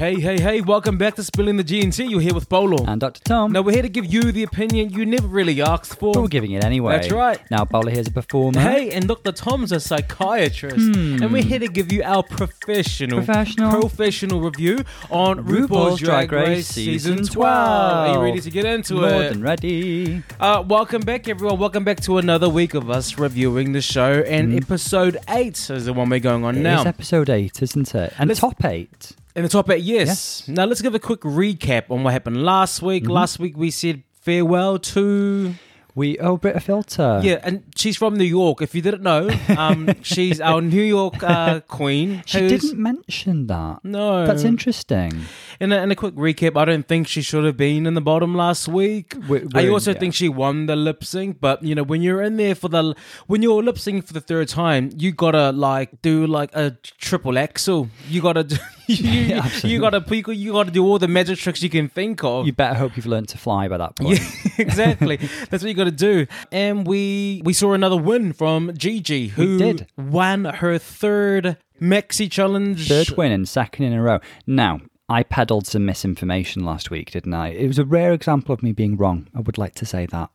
Hey, hey, hey, welcome back to Spilling the GNT. You're here with Polo. And Dr. Tom. now, we're here to give you the opinion you never really asked for. But we're giving it anyway. That's right. Now, Paula here's a performer. Hey, and Dr. Tom's a psychiatrist, and we're here to give you our professional, Professional. professional review on RuPaul's, Drag Race Season 12. Are you ready to get into More it? More than ready. Uh, welcome back, everyone. Welcome back to another week of us reviewing the show, and episode eight is the one we're going on now. It's episode 8, isn't it? And Let's- top 8. In the top eight, yes. Now let's give a quick recap on what happened last week. Mm-hmm. Last week we said farewell to We Oh, Brita Filter. yeah, and she's from New York. If you didn't know, um, she's our New York uh, queen. She who's- didn't mention that. No, That's interesting. In a, in a quick recap, I don't think she should have been in the bottom last week. We- I we're- also yeah. think she won the lip sync, but you know when you're in there for the when you're lip syncing for the third time, you gotta like do like a triple axel. You gotta do, you, you, you gotta you, you gotta do all the magic tricks you can think of. You better hope you've learned to fly by that point. Yeah, exactly. That's what you got to do. And we we saw another win from Gigi, who did. won her third Maxi Challenge. Third win and second in a row. Now, I peddled some misinformation last week, didn't I? It was a rare example of me being wrong. I would like to say that.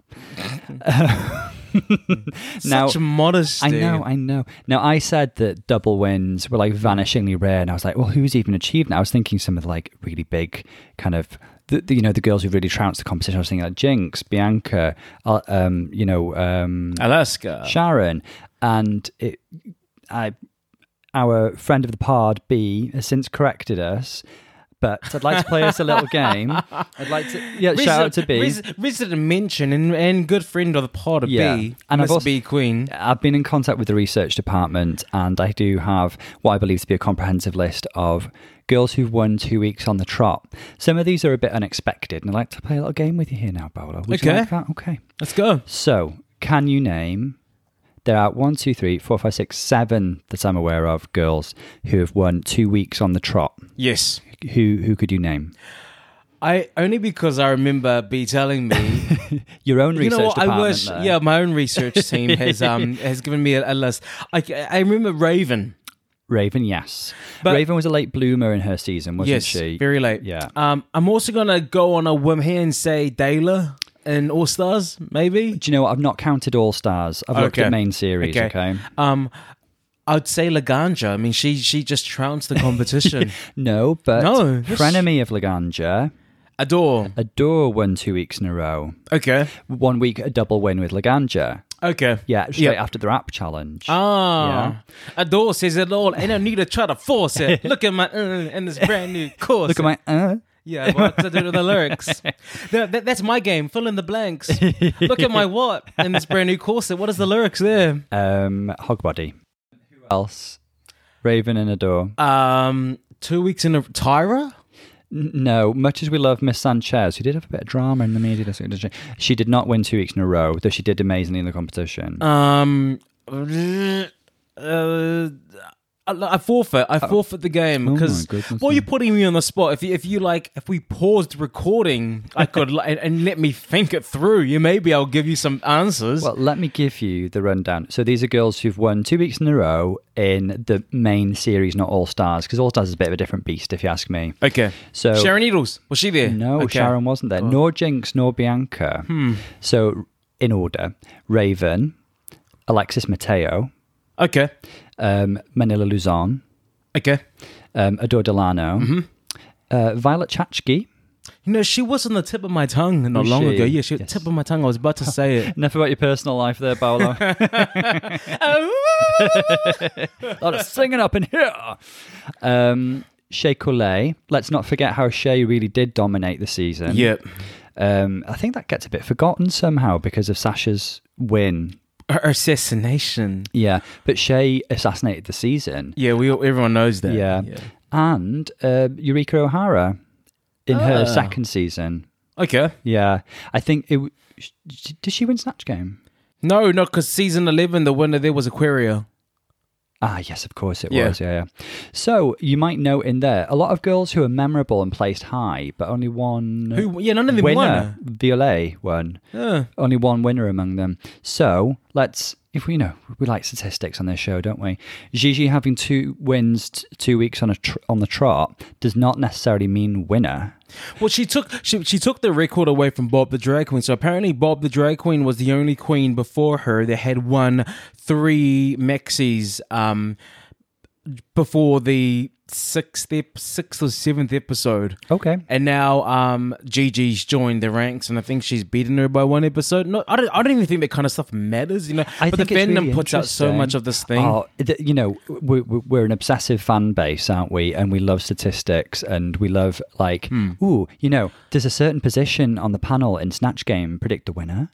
now, Such modesty. I know, I know. Now, I said that double wins were like vanishingly rare, and I was like, well, who's even achieved that? I was thinking some of the like really big kind of. The, the, you know the girls who really trounced the competition. I was thinking like Jinx, Bianca, uh, um, you know um, Alaska. Sharon, and it, I, our friend of the pod B has since corrected us. But I'd like to play us a little game. I'd like to yeah shout out to B. Res- resident mention and, and good friend of the pod of Yeah. B. And I've Miss also- B Queen. I've been in contact with the research department, and I do have what I believe to be a comprehensive list of girls who've won two weeks on the trot. Some of these are a bit unexpected, and I'd like to play a little game with you here now, Bowler. Would Okay. like? Okay. Let's go. So, can you name? There are one, two, three, four, five, six, seven that I'm aware of girls who have won two weeks on the trot. Yes. Who who could you name? I only because I remember B telling me Your own research. you know what I wish yeah my own research team has um has given me a, a list I, I remember Raven Raven, yes. But- Raven was a late bloomer in her season, wasn't yes she? very late Yeah. um I'm also gonna go on a whim here and say Dayla in All Stars maybe Do you know what? I've not counted All Stars. I've looked at main series. Okay. Okay. um I'd say Laganja I mean she she just trounced the competition No, but No, frenemy of Laganja, Adore Adore won two weeks in a row. okay One week a double win with Laganja. okay Yeah, straight Yep. after the rap challenge. Ah, Adore says it all, I need to try to force it. Look at my uh, in this brand new course. Look at my. Uh, Yeah, well, to do with the lyrics. That- that- that's my game. Fill in the blanks. Look at my what in this brand new corset. What is the lyrics there? um, Hogbody. Who else? Raven and Adore. Um, two weeks in a Tyra. N- No, much as we love Miss Sanchez, who did have a bit of drama in the media, this week, didn't she? she did not win two weeks in a row, though she did amazingly in the competition. Um, uh, I, forfeit. I forfeit the game Oh because goodness well, you're putting me on the spot. If you, if you like, if we paused recording, I could and, and let me think it through. You maybe I'll give you some answers. Well, let me give you the rundown. So these are girls who've won two weeks in a row in the main series, not All Stars, because All Stars is a bit of a different beast, if you ask me. okay. So Sharon Needles was she there? No, Okay. Sharon wasn't there. Nor Jinx, nor Bianca. Hmm. So, in order Raven, Alexis Mateo, Okay. Um, Manila Luzon, Okay. um, Adore Delano, uh, Violet Chachki. You know, she was on the tip of my tongue not Was long she? ago. Yeah, she was Yes. tip of my tongue. I was about to say it. Enough about your personal life there, Paolo. a lot of singing up in here. Um, Shea Coulee. Let's not forget how Shea really did dominate the season. yep. Um, I think that gets a bit forgotten somehow because of Sasha's win assassination. Yeah, but Shea assassinated the season. Yeah, we everyone knows that. Yeah. And uh, Eureka O'Hara in her Ah. second season. Okay. Yeah, I think it. w- sh- sh- Did she win Snatch Game? No, no, because season eleven, the winner there was Aquaria. Ah, yes, of course it Yeah. was. Yeah, yeah. So you might note in there a lot of girls who are memorable and placed high, but only one Who? Yeah, none of them winner. won. Violet won. Yeah. Only one winner among them. So let's if we know we like statistics on this show, don't we? Gigi having two wins, t- two weeks on a tr- on the trot, does not necessarily mean winner. Well, she took she she took the record away from Bob the Drag Queen. So apparently, Bob the Drag Queen was the only queen before her that had won three Maxis um, before the sixth ep- sixth or seventh episode. Okay. And now um, Gigi's joined the ranks, and I think she's beaten her by one episode. No, I don't. I don't even think that kind of stuff matters, you know. I but the fandom really puts out so much of this thing. Oh, th- you know, we're, we're an obsessive fan base, aren't we? And we love statistics, and we love like, Hmm. ooh, you know, does a certain position on the panel in Snatch Game predict the winner?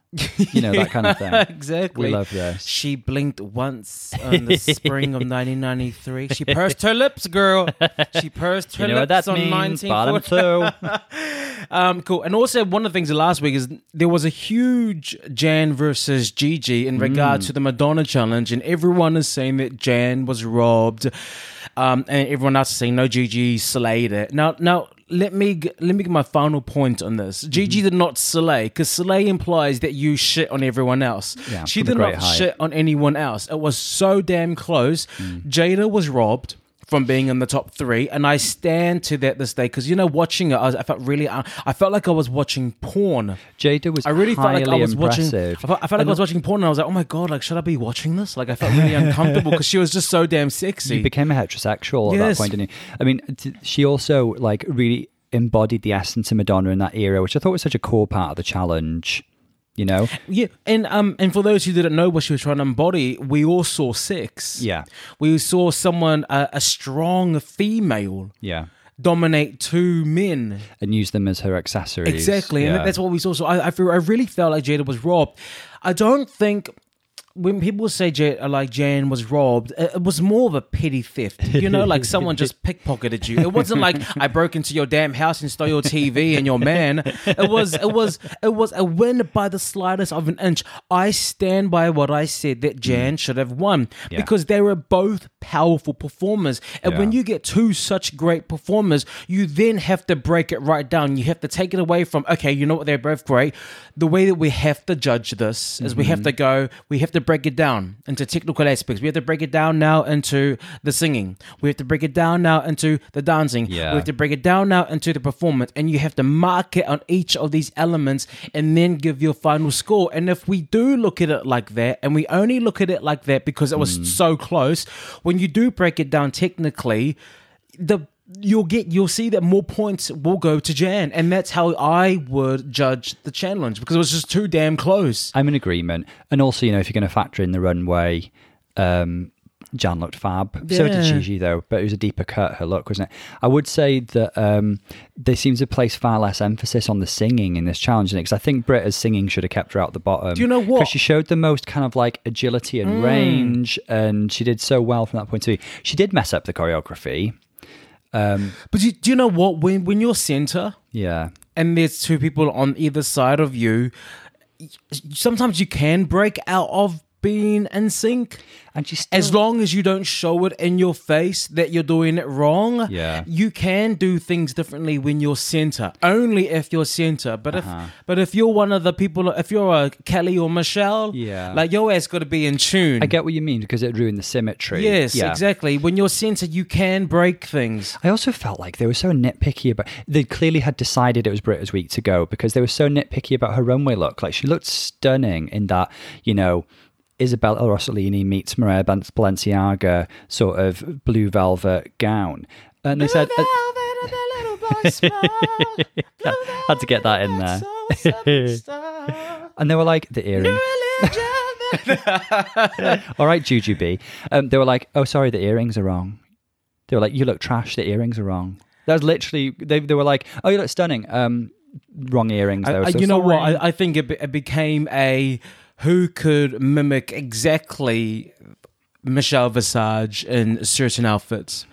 You know that kind of thing. exactly. We love this. She blinked once in the spring of 1993. She pursed her lips, girl. She pursed her You know lips on means? 1940. Two. Um, cool. And also, one of the things last week is there was a huge Jan versus Gigi in regard Mm. to the Madonna challenge, and everyone is saying that Jan was robbed, um, and everyone else is saying no, Gigi slayed it. Now, now. Let me let me get my final point on this. Gigi Mm-hmm. did not slay because slay implies that you shit on everyone else. Yeah, she did not height. shit on anyone else. It was so damn close. Mm. Jaida was robbed from being in the top three, and I stand to that this day because you know, watching it, I, was, I felt really, uh, I felt like I was watching porn. Jaida was I really felt like I was watching. I felt, I felt like I was watching porn, and I was like, "Oh my god! Like, should I be watching this?" Like, I felt really uncomfortable because she was just so damn sexy. You became a heterosexual at that point, didn't you? I mean, t- she also like really embodied the essence of Madonna in that era, which I thought was such a core part of the challenge. You know, yeah, and um, and for those who didn't know what she was trying to embody, we all saw six Yeah. we saw someone, uh, a strong female, yeah, dominate two men. and use them as her accessories. Exactly, and that's what we saw. So I, I feel I really felt like Jaida was robbed. I don't think when people say Jaida, like Jan was robbed, it, it was more of a petty theft. You know, like someone just pickpocketed you. It wasn't like I broke into your damn house and stole your TV and your man. It was it was it was a win by the slightest of an inch. I stand by what I said that Jan should have won Mm. Yeah. because they were both powerful performers. And when you get two such great performers, you then have to break it right down. You have to take it away from, okay, you know what, they're both great. The way that we have to judge this is we Mm-hmm. have to go, we have to break it down into technical aspects. We have to break it down now into the singing. We have to break it down now into the dancing. Yeah. We have to break it down now into the performance. And you have to mark it on each of these elements and then give your final score. And if we do look at it like that, and we only look at it like that because it was Mm. so close, when you do break it down technically, the you'll get you'll see that more points will go to Jan, and that's how I would judge the challenge because it was just too damn close. I'm in agreement. And also, you know, if you're going to factor in the runway, um, Jan looked fab. So did Yeah. Gigi, though, but it was a deeper cut, her look, wasn't it? I would say that um, they seem to place far less emphasis on the singing in this challenge because I think Brita's singing should have kept her out the bottom. Do you know what? Mm. Because she showed the most kind of like agility and range, and she did so well from that point of view. She did mess up the choreography. Um, But you, do you know what? When when you're center yeah. and there's two people on either side of you, sometimes you can break out of being in sync. And she still. As long as you don't show it in your face that you're doing it wrong, Yeah. you can do things differently when you're center. Only if you're center. But if Uh-huh. but if you're one of the people, if you're a Kelly or Michelle, Yeah. like your ass got to be in tune. I get what you mean because it ruined the symmetry. Yes, Yeah. exactly. When you're center, you can break things. I also felt like they were so nitpicky about. They clearly had decided it was Brita's week to go because they were so nitpicky about her runway look. Like she looked stunning in that, you know, Isabella Rossellini meets Maria Ban- Balenciaga sort of blue velvet gown, and they said uh, had to get that in there. and they were like the earring. All right, Jujubee. Um, they were like, "Oh, sorry, the earrings are wrong." They were like, "You look trash. The earrings are wrong." That was literally. They they were like, "Oh, you look stunning." Um, wrong earrings. I- Though. I- so you know what? I, I think it, be- it became a who could mimic exactly Michelle Visage in certain outfits.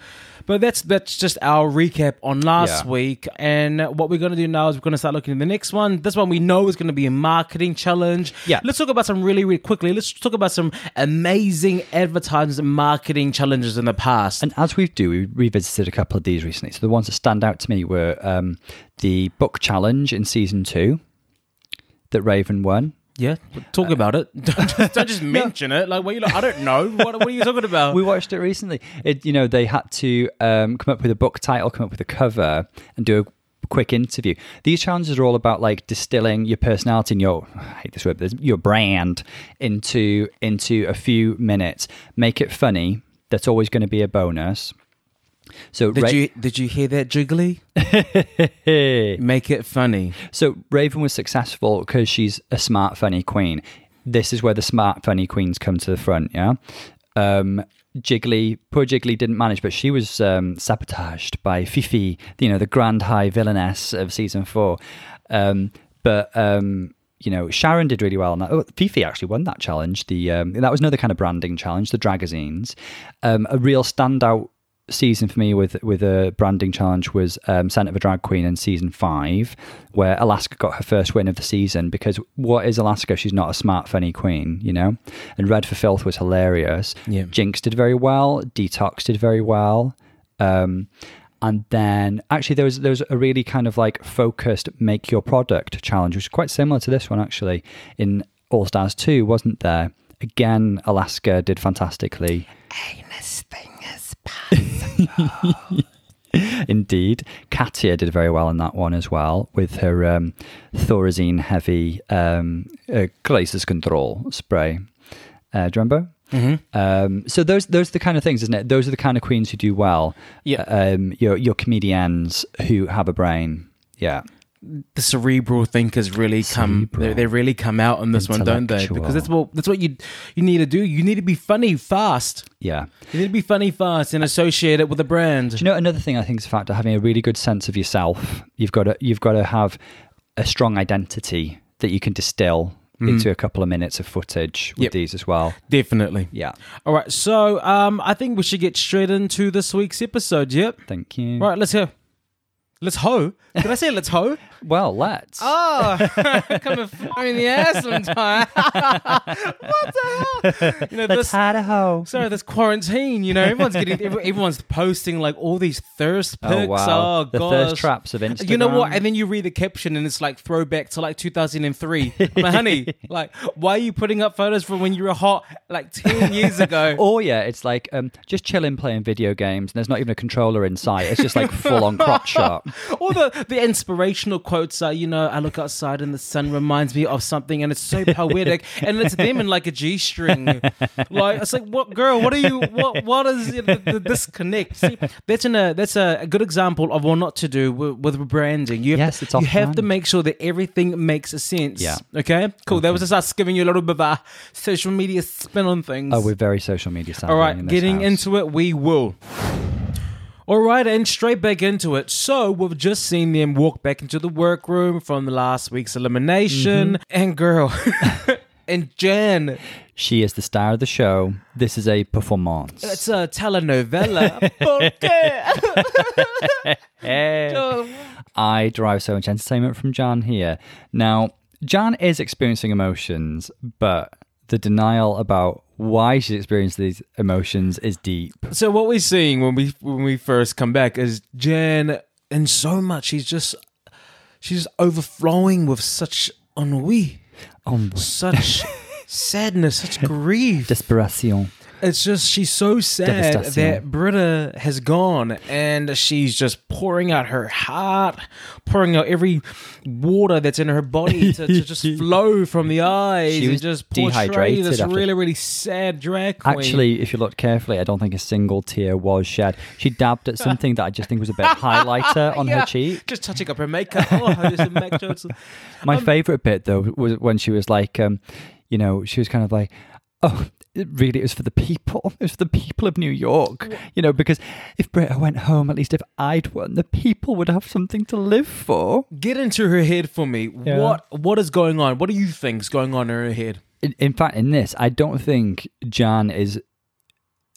But that's that's just our recap on last Yeah. week. And what we're going to do now is we're going to start looking at the next one. This one we know is going to be a marketing challenge. Yeah. Let's talk about some really, really quickly. Let's talk about some amazing advertising and marketing challenges in the past. And as we do, we revisited a couple of these recently. So the ones that stand out to me were um, the book challenge in season two that Raven won. Yeah, talk about it. Don't just, don't just mention it. Like, what you like? I don't know. What, what are you talking about? We watched it recently. It, you know, they had to um, come up with a book title, come up with a cover, and do a quick interview. These challenges are all about like distilling your personality and your I hate this word, but your brand into into a few minutes. Make it funny. That's always going to be a bonus. So did Ra- you did you hear that, Jiggly? Make it funny. So Raven was successful because she's a smart, funny queen. This is where the smart, funny queens come to the front. Yeah. Um, Jiggly, poor Jiggly didn't manage, but she was um, sabotaged by Phi Phi, you know, the grand high villainess of season four. Um, but um, you know, Sharon did really well on that. Oh, Phi Phi actually won that challenge. The um, that was another kind of branding challenge, the Dragazines. Um, a real standout season for me with with a branding challenge was um, Scent of a Drag Queen in season five, where Alaska got her first win of the season. Because what is Alaska? She's not a smart, funny queen, you know. And Red for Filth was hilarious. Yeah. Jinx did very well. Detox did very well. Um, and then actually there was there was a really kind of like focused make your product challenge, which is quite similar to this one actually in All Stars Two, wasn't there? Again, Alaska did fantastically. Indeed. Katya did very well in that one as well with her um, Thorazine heavy um, uh, Crisis Control spray. Uh, do you remember? Mm-hmm. Um, so those those are the kind of things, isn't it? Those are the kind of queens who do well. Yeah. Um, your your comedians who have a brain. Yeah. The cerebral thinkers really come they, they really come out on this one don't they because that's what that's what you you need to do you need to be funny fast Yeah. you need to be funny fast and associate it with a brand Do you know another thing I think is a factor having a really good sense of yourself. You've got to you've got to have a strong identity that you can distill into a couple of minutes of footage with Yep. these as well. definitely Yeah. all right so um i think we should get straight into this week's episode yep Thank you. all right let's go let's hoe. did i say let's hoe? Well, let's. Oh, coming fire in the ass sometime. what the hell? You know, this, Idaho. sorry, this quarantine. You know, everyone's getting, everyone's posting like all these thirst pics. Oh wow. Oh, the gosh. thirst traps of Instagram. You know what? And then you read the caption and it's like throwback to like 2003. I'm like, honey, like, why are you putting up photos from when you were hot like 10 years ago? Or yeah, it's like um, just chilling playing video games, and there's not even a controller in sight. It's just like full on crotch shot. All the, the inspirational quotes are, you know, I look outside and the sun reminds me of something and it's so poetic. and it's them in like a G string. Like, it's like, what, girl, what are you, what, what is the, the disconnect? See, that's, an, uh, that's a, a good example of what not to do with, with branding. You have, Yes, to, it's you have to make sure that everything makes a sense. Yeah. Okay, cool. That was just us giving you a little bit of a social media spin on things. Oh, we're very social media savvy. All right, in getting house. into it, we will. All right, and straight back into it. So we've just seen them walk back into the workroom from last week's elimination, Mm-hmm. and girl, and Jan, She is the star of the show. This is a performance. it's a telenovela. I derive so much entertainment from Jan here. Now, Jan is experiencing emotions, but the denial about why she's experiencing these emotions is deep. so what we're seeing when we when we first come back is Jan, and so much she's just she's overflowing with such ennui, Oh, such sadness, such grief. desperation. It's just she's so sad that Brita has gone, and she's just pouring out her heart, pouring out every water that's in her body to, to just flow from the eyes. She and was just dehydrated this after- really, really sad drag queen. Actually, if you look carefully, I don't think a single tear was shed. She dabbed at something that I just think was a bit highlighter on Yeah, her cheek. just touching up her makeup. Oh, make. My Um, favorite bit though was when she was like, um, you know, she was kind of like, oh. It really is for the people. It's for the people of New York. You know, because if Brita went home, at least if I'd won, the people would have something to live for. Get into her head for me. Yeah. What What is going on? What do you think's going on in her head? In, in fact, in this, I don't think Jan is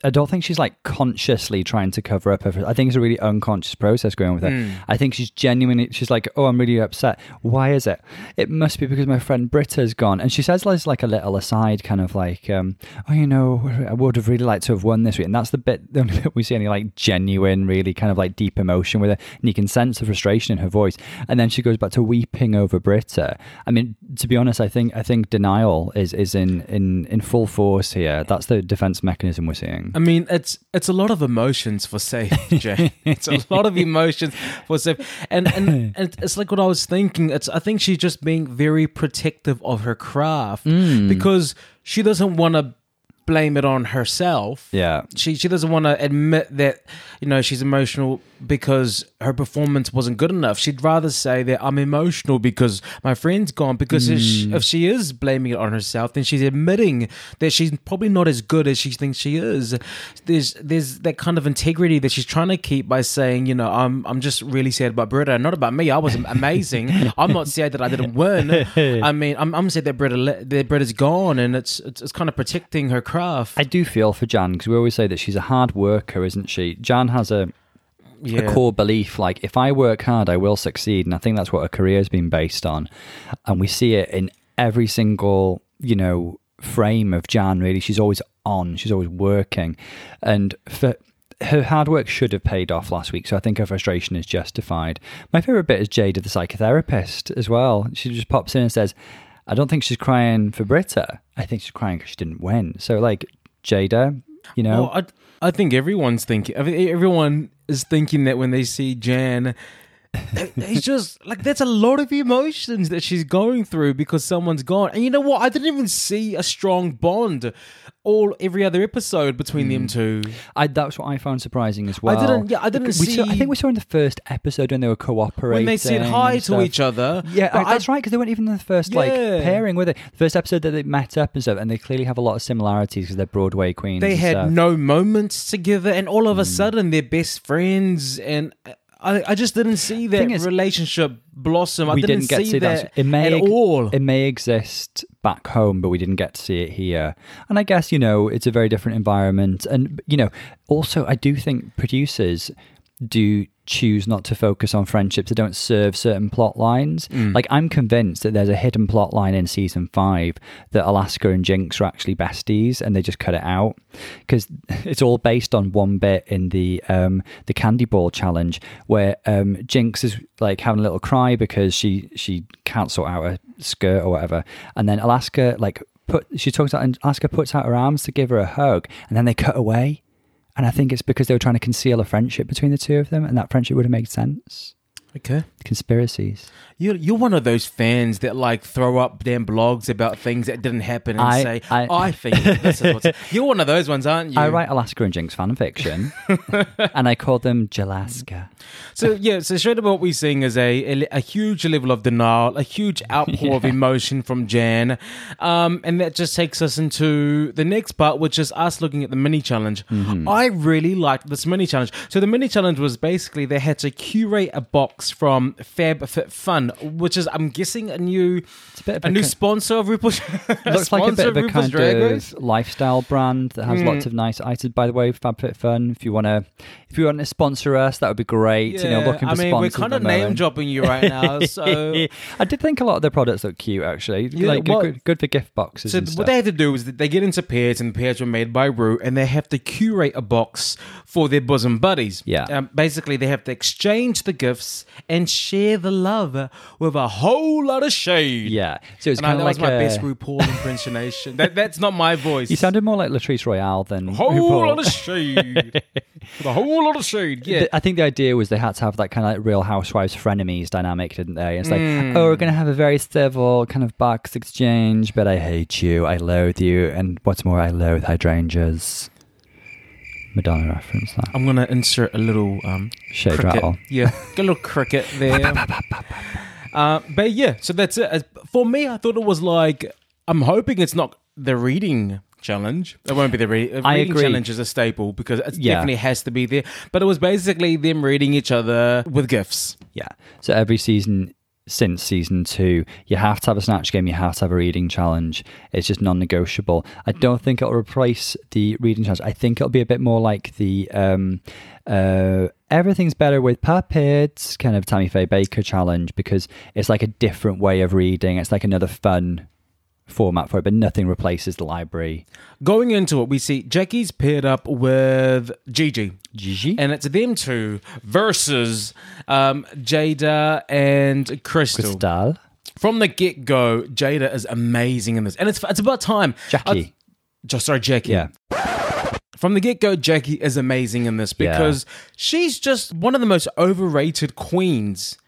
I don't think she's like consciously trying to cover up her. I think it's a really unconscious process going on with her. Hmm. I think she's genuinely. She's like, oh, I'm really upset. Why is it? It must be because my friend Brita's gone. And she says there's like a little aside, kind of like, um, oh, you know, I would have really liked to have won this week. And that's the bit the only bit we see any like genuine, really kind of like deep emotion with her, and you can sense the frustration in her voice. And then she goes back to weeping over Brita. I mean, to be honest, I think I think denial is is in in in full force here. That's the defense mechanism we're seeing. I mean, it's it's a lot of emotions for safe, Jay. it's a lot of emotions for safe, and, and and it's like what I was thinking. It's I think she's just being very protective of her craft mm. because she doesn't want to blame it on herself. Yeah. She she doesn't want to admit that you know she's emotional because her performance wasn't good enough. She'd rather say that I'm emotional because my friend's gone. Because if, she, mm. if she is blaming it on herself, then she's admitting that she's probably not as good as she thinks she is. There's there's that kind of integrity that she's trying to keep by saying, you know, I'm I'm just really sad about Brita, not about me. I was amazing. I'm not sad that I didn't win. I mean, I'm I'm sad that Brita that Brita's gone, and it's it's, it's kind of protecting her craft. I do feel for Jan because we always say that she's a hard worker, isn't she? Jan has a yeah. a core belief like if I work hard, I will succeed, and I think that's what her career has been based on, and we see it in every single you know frame of Jan. Really, she's always on, she's always working, and for her hard work should have paid off last week, so I think her frustration is justified. My favorite bit is Jaida, the psychotherapist, as well. She just pops in and says, "I don't think she's crying for Brita. I think she's crying because she didn't win." So, like Jaida, you know, Well, I, think everyone's thinking. I mean, everyone is thinking that when they see Jan, it's just like that's a lot of emotions that she's going through because someone's gone. And you know what? I didn't even see a strong bond all every other episode between them mm. two. I, that's what I found surprising as well. I didn't- yeah, I didn't we Saw, I think we saw in the first episode when they were cooperating. When they said hi to each other, Yeah, I- that's right, because they weren't even in the first like pairing, were they? The first episode that they met up and stuff, and they clearly have a lot of similarities because they're Broadway queens. they had stuff. no moments together, and all of a mm. sudden they're best friends. And uh, I, I just didn't see that relationship blossom. I we didn't, didn't get to see see that, that. It may at all. It may exist back home, but we didn't get to see it here. And I guess you know it's a very different environment, and you know also I do think producers do choose not to focus on friendships that don't serve certain plot lines. Mm. Like I'm convinced that there's a hidden plot line in season five that Alaska and Jinx are actually besties, and they just cut it out because it's all based on one bit in the um, the candy ball challenge where um, Jinx is like having a little cry because she she can't sort out a skirt or whatever, and then Alaska like put she talks out and Alaska puts out her arms to give her a hug, and then they cut away. And I think it's because they were trying to conceal a friendship between the two of them, and that friendship would have made sense. Okay. Conspiracies. You're, you're one of those fans that like throw up damn blogs about things that didn't happen and I- say, I- I, think this is what's. You're one of those ones, aren't you? I write Alaska and Jinx fan fiction, and I call them Jalaska. So yeah, so straight up what we're seeing is a, a a huge level of denial, a huge outpour of emotion from Jan, um, and that just takes us into the next part, which is us looking at the mini challenge. Mm-hmm. I really liked this mini challenge. So the mini challenge was basically they had to curate a box from Fab Fit Fun, which is I'm guessing a new a a new sponsor of RuPaul's. looks like a bit of a kind of lifestyle brand that has lots of nice items. By the way, FabFitFun. If you want to, if you want to sponsor us, that would be great. you know, Yeah, looking for I mean, we're kind of name moment. dropping you right now, so. I did think a lot of their products look cute, actually. Yeah, like well- good, good for gift boxes. So what they had to do is that they get into pairs, and the pairs were made by Ru, and they have to curate a box for their bosom buddies. Yeah. Um, basically, they have to exchange the gifts and share the love with a whole lot of shade. yeah, so it's kind of like my a, best RuPaul impersonation. that, that's not my voice. You sounded more like Latrice Royale than a whole RuPaul. lot of shade. with a whole lot of shade. Yeah. I think the idea was they had to have that kind of like Real Housewives frenemies dynamic, didn't they? It's like, Mm. oh, we're going to have a very civil kind of box exchange, but I hate you, I loathe you, and what's more, I loathe hydrangeas. Madonna reference that. I'm gonna insert a little um, Shade cricket. rattle. Yeah, get a little cricket there. uh, but yeah, so that's it. For me, I thought it was like I'm hoping it's not the reading challenge. It won't be the re- uh, I reading agree. challenge is a staple because it Yeah. definitely has to be there. But it was basically them reading each other with gifts. Yeah. So every season since season two. You have to have a snatch game. You have to have a reading challenge. It's just non-negotiable. I don't think it'll replace the reading challenge. I think it'll be a bit more like the um, uh, everything's better with puppets kind of Tammy Faye Bakker challenge because it's like a different way of reading. It's like another fun format for it, but nothing replaces the library. Going into it, we see Jackie's paired up with Gigi. Gigi? And it's them two versus um, Jaida and Crystal. Crystal. From the get go, Jaida is amazing in this. And it's, it's about time. Jackie. Uh, just sorry, Jackie. Yeah. From the get go, Jackie is amazing in this Yeah. because she's just one of the most overrated queens.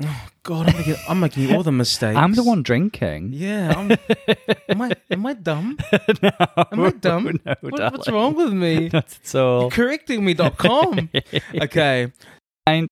Underrated. God, I'm making, I'm making all the mistakes. I'm the one drinking. Yeah. I'm, am I am I dumb? Am I dumb? no, What- what's wrong with me? That's all. Correcting me.com. okay. And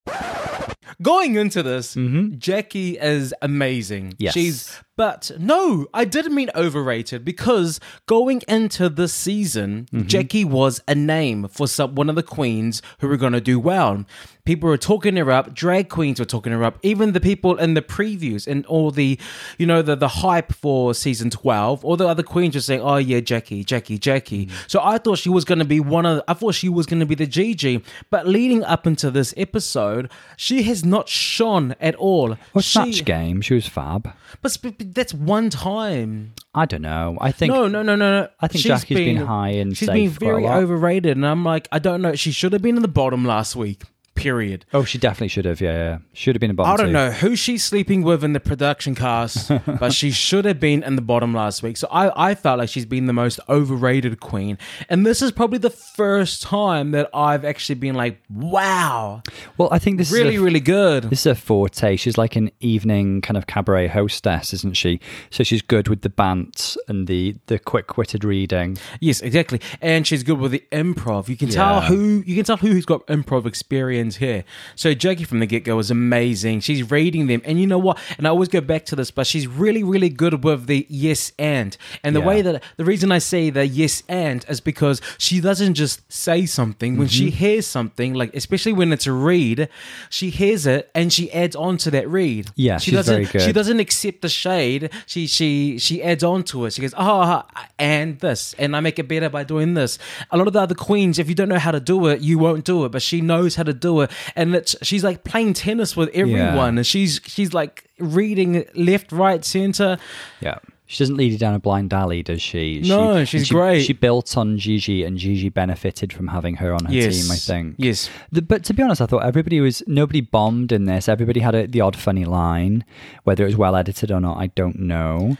Going into this, Mhm. Jackie is amazing. Yes. She's but no, I didn't mean overrated because going into this season, Mm-hmm. Jackie was a name for some one of the queens who were going to do well. People were talking her up. Drag queens were talking her up. Even the people in the previews and all the, you know, the the hype for season twelve. All the other queens were saying, "Oh yeah, Jackie, Jackie, Jackie." Mm. So I thought she was going to be one of. I thought she was going to be the Gigi. But leading up into this episode, she has not shone at all. well, she, Snatch Game, she was fab. but but that's one time. I don't know. I think No, no, no, no, no. I think She's Jackie's been high and she's safe been for a very overrated, and I'm like, I don't know. She should have been in the bottom last week. Period. Oh, she definitely should have. Yeah, yeah. Should have been a bottom I don't two. know who she's sleeping with in the production cast, but she should have been in the bottom last week. So I, I felt like she's been the most overrated queen. And this is probably the first time that I've actually been like, wow, Well, I think this really, is a, really good. this is a forte. She's like an evening kind of cabaret hostess, isn't she? So she's good with the bants and the the quick witted reading. Yes, exactly. And she's good with the improv. You can tell who you can tell who's got improv experience here. So Jackie from the get go is amazing. She's reading them, and you know what? And I always go back to this, but she's really, really good with the yes and. And the Yeah. way that the reason I say the yes and is because she doesn't just say something when she Mm-hmm. hears something, like especially when it's a read, she hears it and she adds on to that read. Yeah, she doesn't. She doesn't accept the shade. She she she adds on to it. She goes, oh, and this, and I make it better by doing this. A lot of the other queens, if you don't know how to do it, you won't do it. But she knows how to do it, and it's she's like playing tennis with everyone, and she's she's like reading left, right, center. Yeah. She doesn't lead you down a blind alley, does she? No, she, she's she, great. She built on Gigi, and Gigi benefited from having her on her Yes, team. I think. Yes, The, but to be honest, I thought everybody was nobody bombed in this. Everybody had a, the odd funny line, whether it was well edited or not, I don't know.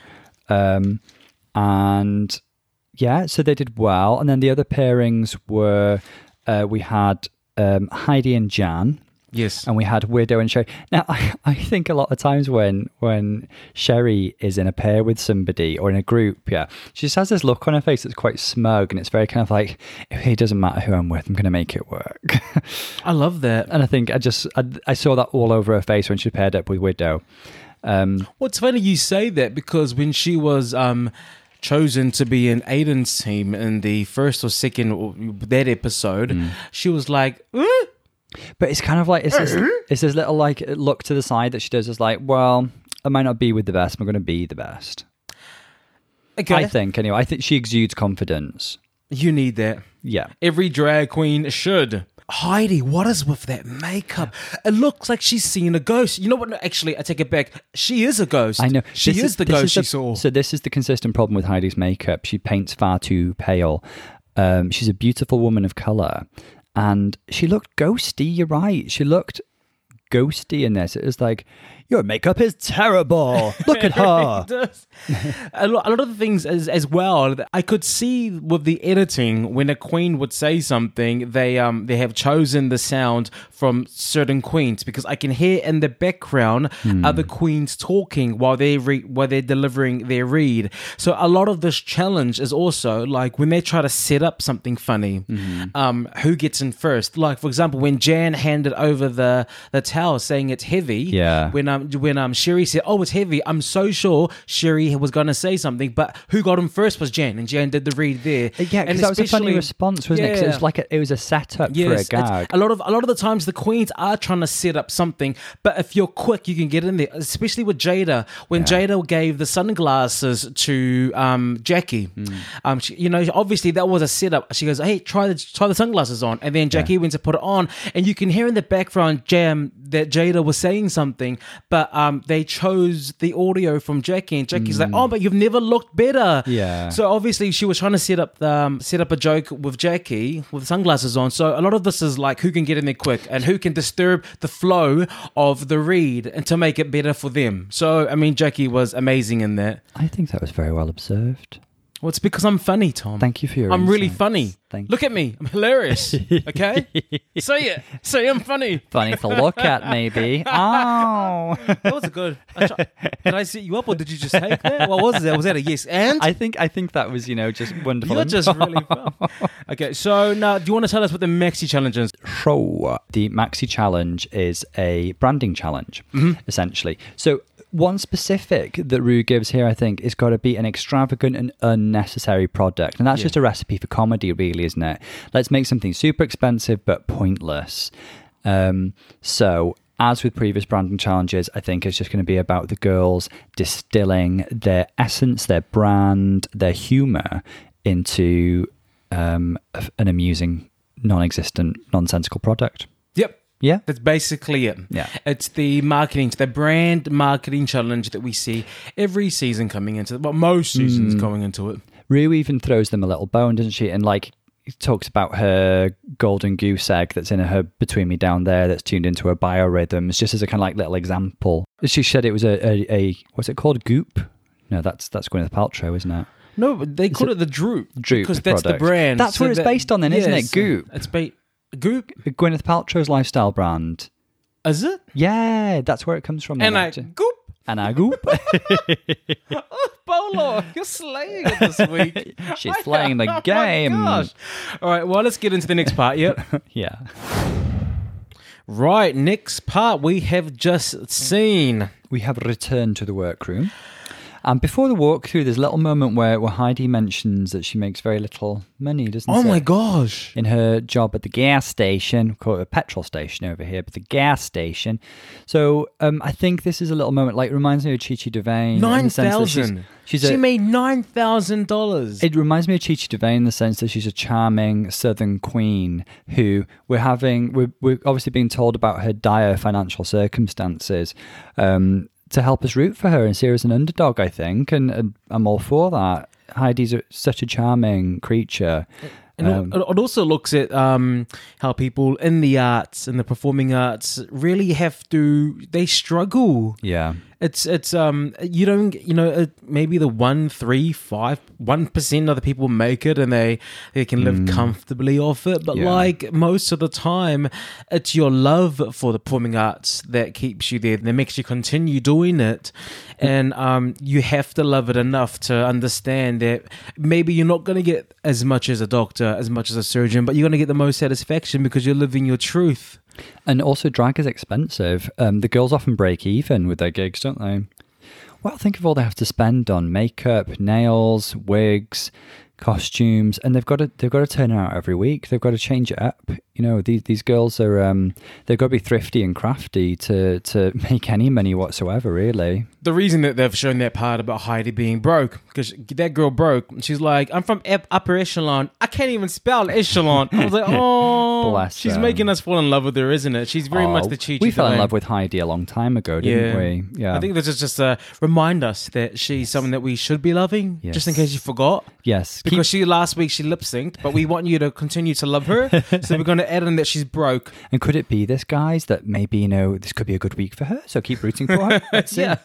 Um, and yeah, so they did well. And then the other pairings were uh, we had um, Heidi and Jan, yes. and we had Widow and Sherry. Now, I, I think a lot of times when when Sherry is in a pair with somebody or in a group, yeah, she just has this look on her face that's quite smug, and it's very kind of like, it doesn't matter who I'm with, I'm going to make it work. I love that. and I think I just I, I saw that all over her face when she paired up with Widow. Um, Well, it's funny you say that because when she was um, chosen to be in Aiden's team in the first or second or that episode, Mm. she was like, "Eh?" but it's kind of like it's this, it's this little like look to the side that she does. Is like, well, I might not be with the best, I'm going to be the best. okay, I think anyway. I think she exudes confidence. you need that. Yeah. Every drag queen should. Heidi, what is with that makeup? It looks like she's seen a ghost. You know what? No, actually, I take it back. She is a ghost. I know She This is, the ghost is she saw. So this is the consistent problem with Heidi's makeup. She paints far too pale. Um, she's a beautiful woman of color, and she looked ghosty. You're right. She looked ghosty in this. It was like your makeup is terrible. Look at her. a, lot, a lot of the things as as well. I could see with the editing when a queen would say something, they um they have chosen the sound from certain queens because I can hear in the background other queens talking while they re- while they're delivering their read. So a lot of this challenge is also like when they try to set up something funny, um, who gets in first? Like for example, when Jan handed over the the towel saying it's heavy. Yeah. When um when um Sherry said, "Oh, it's heavy," I'm so sure Sherry was gonna say something, but who got him first was Jen, and Jen did the read there. Yeah, And because that was a funny response, wasn't it? 'Cause it Yeah. was like a, it was a setup for a Yes, gag. a lot of a lot of the times the queens are trying to set up something, but if you're quick, you can get in there. Especially with Jaida, when Jaida gave the sunglasses to um, Jackie, Hmm. um, she, you know, obviously that was a setup. She goes, "Hey, try the try the sunglasses on," and then Jackie went to put it on, and you can hear in the background jam that Jaida was saying something, but um, they chose the audio from Jackie, and Jackie's like, "Oh, but you've never looked better." Yeah. So obviously she was trying to set up the, um, set up a joke with Jackie with sunglasses on. So a lot of this is like who can get in there quick and who can disturb the flow of the read and to make it better for them. So I mean Jackie was amazing in that. I think that was very well observed. Well, it's because I'm funny, Tom. Thank you for your I'm really funny. Thank Look at me. I'm hilarious. Okay? Say it. Say I'm funny. Funny to look at, maybe. Oh. That was good. I try- did I set you up or did you just take that? What was that? Was that a yes and? I think I think that was, you know, just wonderful. You're just really fun. Okay, so now do you want to tell us what the Maxi challenge is? So the Maxi Challenge is a branding challenge, mm-hmm. essentially. So one specific that Ru gives here, I think, is got to be an extravagant and unnecessary product, and that's Yeah. just a recipe for comedy, really, isn't it? Let's make something super expensive but pointless. Um, so. As with previous branding challenges, I think it's just going to be about the girls distilling their essence, their brand, their humor into um, an amusing, non-existent, nonsensical product. Yep. Yeah. That's basically it. Yeah. It's the marketing, the brand marketing challenge that we see every season coming into it, well, most seasons Mm. going into it. Ru even throws them a little bone, doesn't she? And like talks about her golden goose egg that's in her between me down there that's tuned into her biorhythms, just as a kind of like little example. She said it was a, a, a what's it called? Goop? No, that's that's Gwyneth Paltrow, isn't it? No, they call it, the Droop. Droop Because that's product. the brand. That's what it's that- based on then, isn't it? Goop. It's ba- Goop. Gwyneth Paltrow's lifestyle brand. Is it? Yeah, that's where it comes from. And I. Goop. and I goop. Oh, Bolo, you're slaying it this week. She's playing the oh game. Oh gosh. All right, well, let's get into the next part. Yep. yeah. right, next part we have just seen. we have returned to the workroom. And before the walkthrough, there's a little moment where, where Heidi mentions that she makes very little money, doesn't Oh it? my gosh. In her job at the gas station, call it a petrol station over here, but the gas station. So um, I think this is a little moment, like, reminds me of Chi Chi DeVayne. in the Nine sense that she's- thousand. She a, made nine thousand dollars. it reminds me of Chi Chi DeVayne in the sense that she's a charming southern queen who we're having, we're, we're obviously being told about her dire financial circumstances um, to help us root for her and see her as an underdog, I think. And, and I'm all for that. Heidi's a, such a charming creature. And Um, it also looks at um, how people in the arts and the performing arts really have to. They struggle. yeah. It's it's um you don't you know it, maybe the one three five one percent of the people make it and they they can live comfortably off it but Mm. Yeah. like most of the time it's your love for the performing arts that keeps you there that makes you continue doing it and um you have to love it enough to understand that maybe you're not going to get as much as a doctor as much as a surgeon but you're going to get the most satisfaction because you're living your truth And also, drag is expensive. Um, the girls often break even with their gigs, don't they? Well, think of all they have to spend on makeup, nails, wigs, costumes, and they've got to they've got to turn out every week. They've got to change it up. You know, these these girls are um, they've got to be thrifty and crafty to to make any money whatsoever. Really, the reason that they've shown that part about Heidi being broke because that girl broke. She's like, I'm from ep- upper echelon. I can't even spell echelon. I was like, oh, Bless she's her. making us fall in love with her, isn't it? She's very much Oh, the Chi We fell in love with Heidi a long time ago, didn't we? Yeah. I think this is just to remind us that she's someone that we should be loving, just in case you forgot. yes. Because she last week she lip synced, but we want you to continue to love her. so we're going to add in that she's broke. and could it be this, guys? That maybe you know this could be a good week for her. So keep rooting for her. Let's see. Yeah.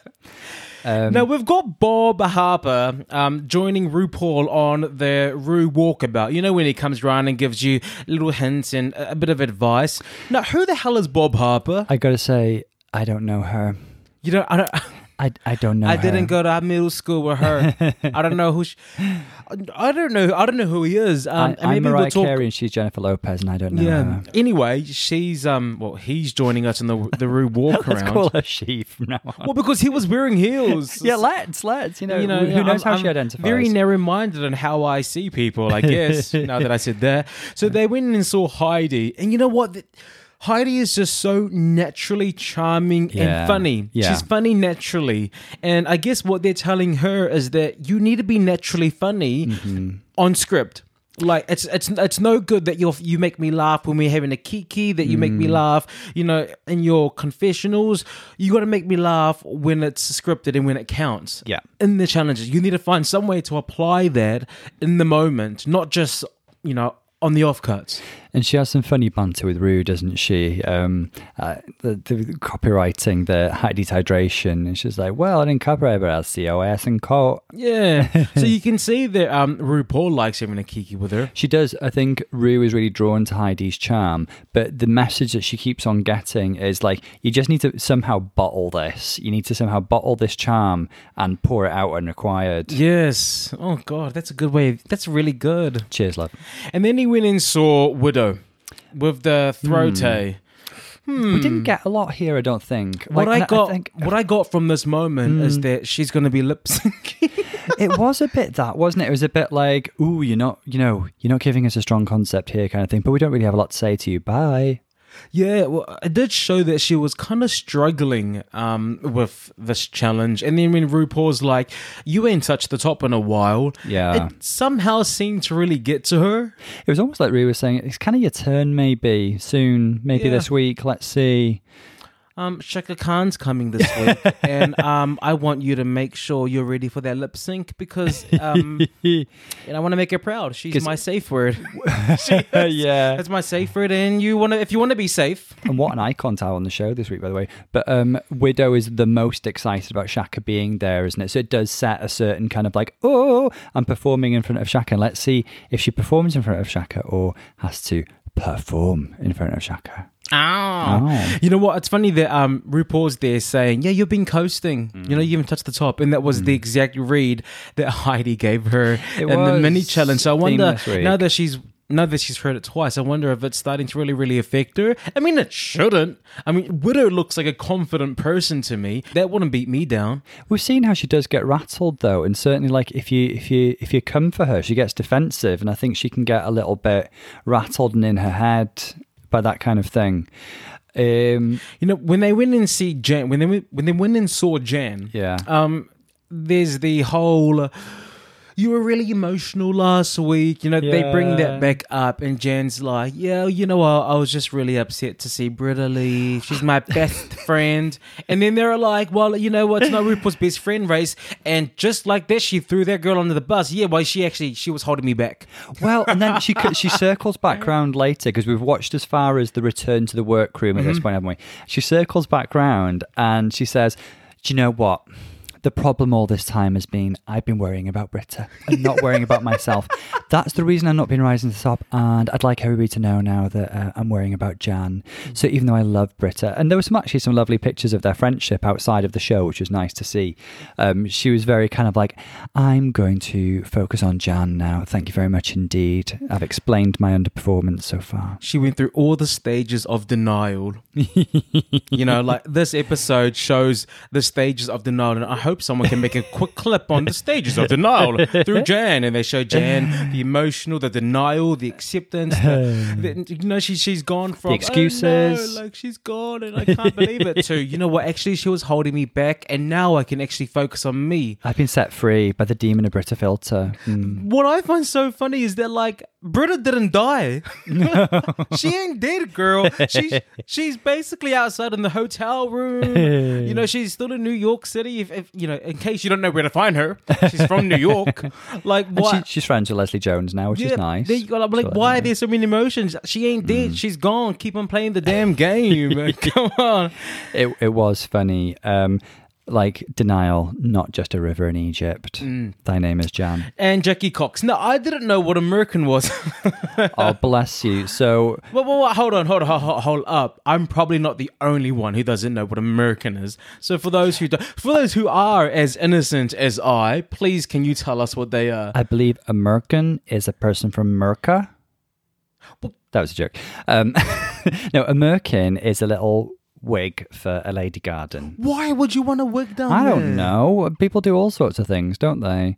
Um, Now we've got Bob Harper um, joining RuPaul on the Ru Walkabout. You know when he comes around and gives you little hints and a a bit of advice. Now, who the hell is Bob Harper? I gotta say, I don't know her. You know, I don't. I, I don't know. I didn't go to middle school with her. I don't know who. She, I don't know. I don't know who he is. Um, I, I'm maybe Mariah we'll talk. Carey and she's Jennifer Lopez, and I don't know. Yeah. her. Anyway, she's um. Well, he's joining us in the the Ru walk Let's around. call her she from now on. Well, because he was wearing heels. yeah, let's let's you know, you know, who knows I'm- how she I'm identifies. Very narrow-minded on how I see people, I guess. now that I said that, so they went and saw Heidi, and you know what? The- Heidi is just so naturally charming Yeah. and funny. Yeah. She's funny naturally, and I guess what they're telling her is that you need to be naturally funny Mm-hmm. on script. Like it's it's it's no good that you you make me laugh when we're having a kiki that you make me Mm. laugh you know in your confessionals you got to make me laugh when it's scripted and when it counts Yeah. in the challenges. You need to find some way to apply that in the moment, not just, you know, on the offcuts. And she has some funny banter with Ru, doesn't she? Um, uh, the, the copywriting, the Heidi hydration, and she's like, "Well, I didn't copyright, but I'll COS and co." Yeah. so you can see that um, RuPaul likes having a kiki with her. She does. I think Ru is really drawn to Heidi's charm, but the message that she keeps on getting is like, you just need to somehow bottle this. You need to somehow bottle this charm and pour it out when required. Yes. Oh, God. That's a good way. That's really good. Cheers, love. And then he went and saw Widow with the throat. Hmm. Eh? We didn't hmm. get a lot here, I don't think. What I and got, think what I got from this moment is hmm. that she's going to be lip syncing. it was a bit that, wasn't it? It was a bit like, "Ooh, you're not, you know, you're not giving us a strong concept here," kind of thing. But we don't really have a lot to say to you. Bye. Yeah, well, it did show that she was kind of struggling um, with this challenge. And then when RuPaul's like, you ain't touched the top in a while, Yeah. it somehow seemed to really get to her. It was almost like Ru was saying, "It's kind of your turn, maybe soon, maybe Yeah. this week. Let's see." Um, Chaka Khan's coming this week, and um, I want you to make sure you're ready for that lip sync because um, and I want to make her proud. She's my safe word. Yeah. That's my safe word, and you want to if you want to be safe. and what an icon to have on the show this week, by the way. But um, Widow is the most excited about Chaka being there, isn't it? So it does set a certain kind of like, oh, I'm performing in front of Chaka. And let's see if she performs in front of Chaka or has to perform in front of Chaka. Oh. Oh. You know what? It's funny that um, RuPaul's there saying, "Yeah, you've been coasting. You know, you haven't touched the top," and that was the exact read that Heidi gave her It in the mini challenge. So I wonder now that she's now that she's heard it twice, I wonder if it's starting to really, really affect her. I mean, it shouldn't. I mean, Widow looks like a confident person to me. That wouldn't beat me down. We've seen how she does get rattled though, and certainly like if you if you if you come for her, she gets defensive, and I think she can get a little bit rattled and in her head by that kind of thing. Um, You know, when they went and see Jan, when they when they went and saw Jan, yeah, um there's the whole uh, you were really emotional last week. You know they bring that back up and jan's like yeah you know what? I was just really upset to see brita leave. She's my best friend. And then they're like well you know what? It's not rupaul's best friend race. And just like that she threw that girl under the bus. Yeah well she actually she was holding me back. Well, and then she she circles back round later because we've watched as far as the return to the workroom at this mm-hmm. point, haven't we? She circles back round and she says, "Do you know what?" The problem all this time has been I've been worrying about Brita and not worrying about myself. That's the reason I've not been rising to the top. And I'd like everybody to know now that uh, I'm worrying about Jan. So even though I love Brita, and there were some actually some lovely pictures of their friendship outside of the show, which was nice to see. Um, she was very kind of like, I'm going to focus on Jan now. Thank you very much indeed. I've explained my underperformance so far. she went through all the stages of denial you know like this episode shows the stages of denial and i hope someone can make a quick clip on the stages of denial through jan and they show jan the emotional the denial the acceptance the, the- you know she, she's gone from The excuses. "Oh, no," like she's gone and i can't believe it to you know what actually she was holding me back and now i can actually focus on me I've been set free by the demon of Brita filter. Hmm. what I find so funny is that like Brita didn't die. she ain't dead, girl. She's she's basically outside in the hotel room. you know, she's still in New York City. If, if you know, in case you don't know where to find her, she's from New York. Like what? she, she's friends with Leslie Jones now, which is nice. There you go. I'm like, So, why are there so many emotions? She ain't dead. Mm. She's gone. Keep on playing the damn game. Come on. It, it was funny. Um, like denial, not just a river in Egypt. Mm. Thy name is Jan. And Jackie Cox. No, I didn't know what a merkin was. oh, bless you. So, well, well, well, hold on, hold on, hold, hold, hold up. I'm probably not the only one who doesn't know what a merkin is. So for those who do, for those who are as innocent as I, please can you tell us what they are? I believe a merkin is a person from Merca. Well- that was a joke. Um, no, a merkin is a little wig for a lady garden. Why would you want a wig down I there? don't know. People do all sorts of things, don't they?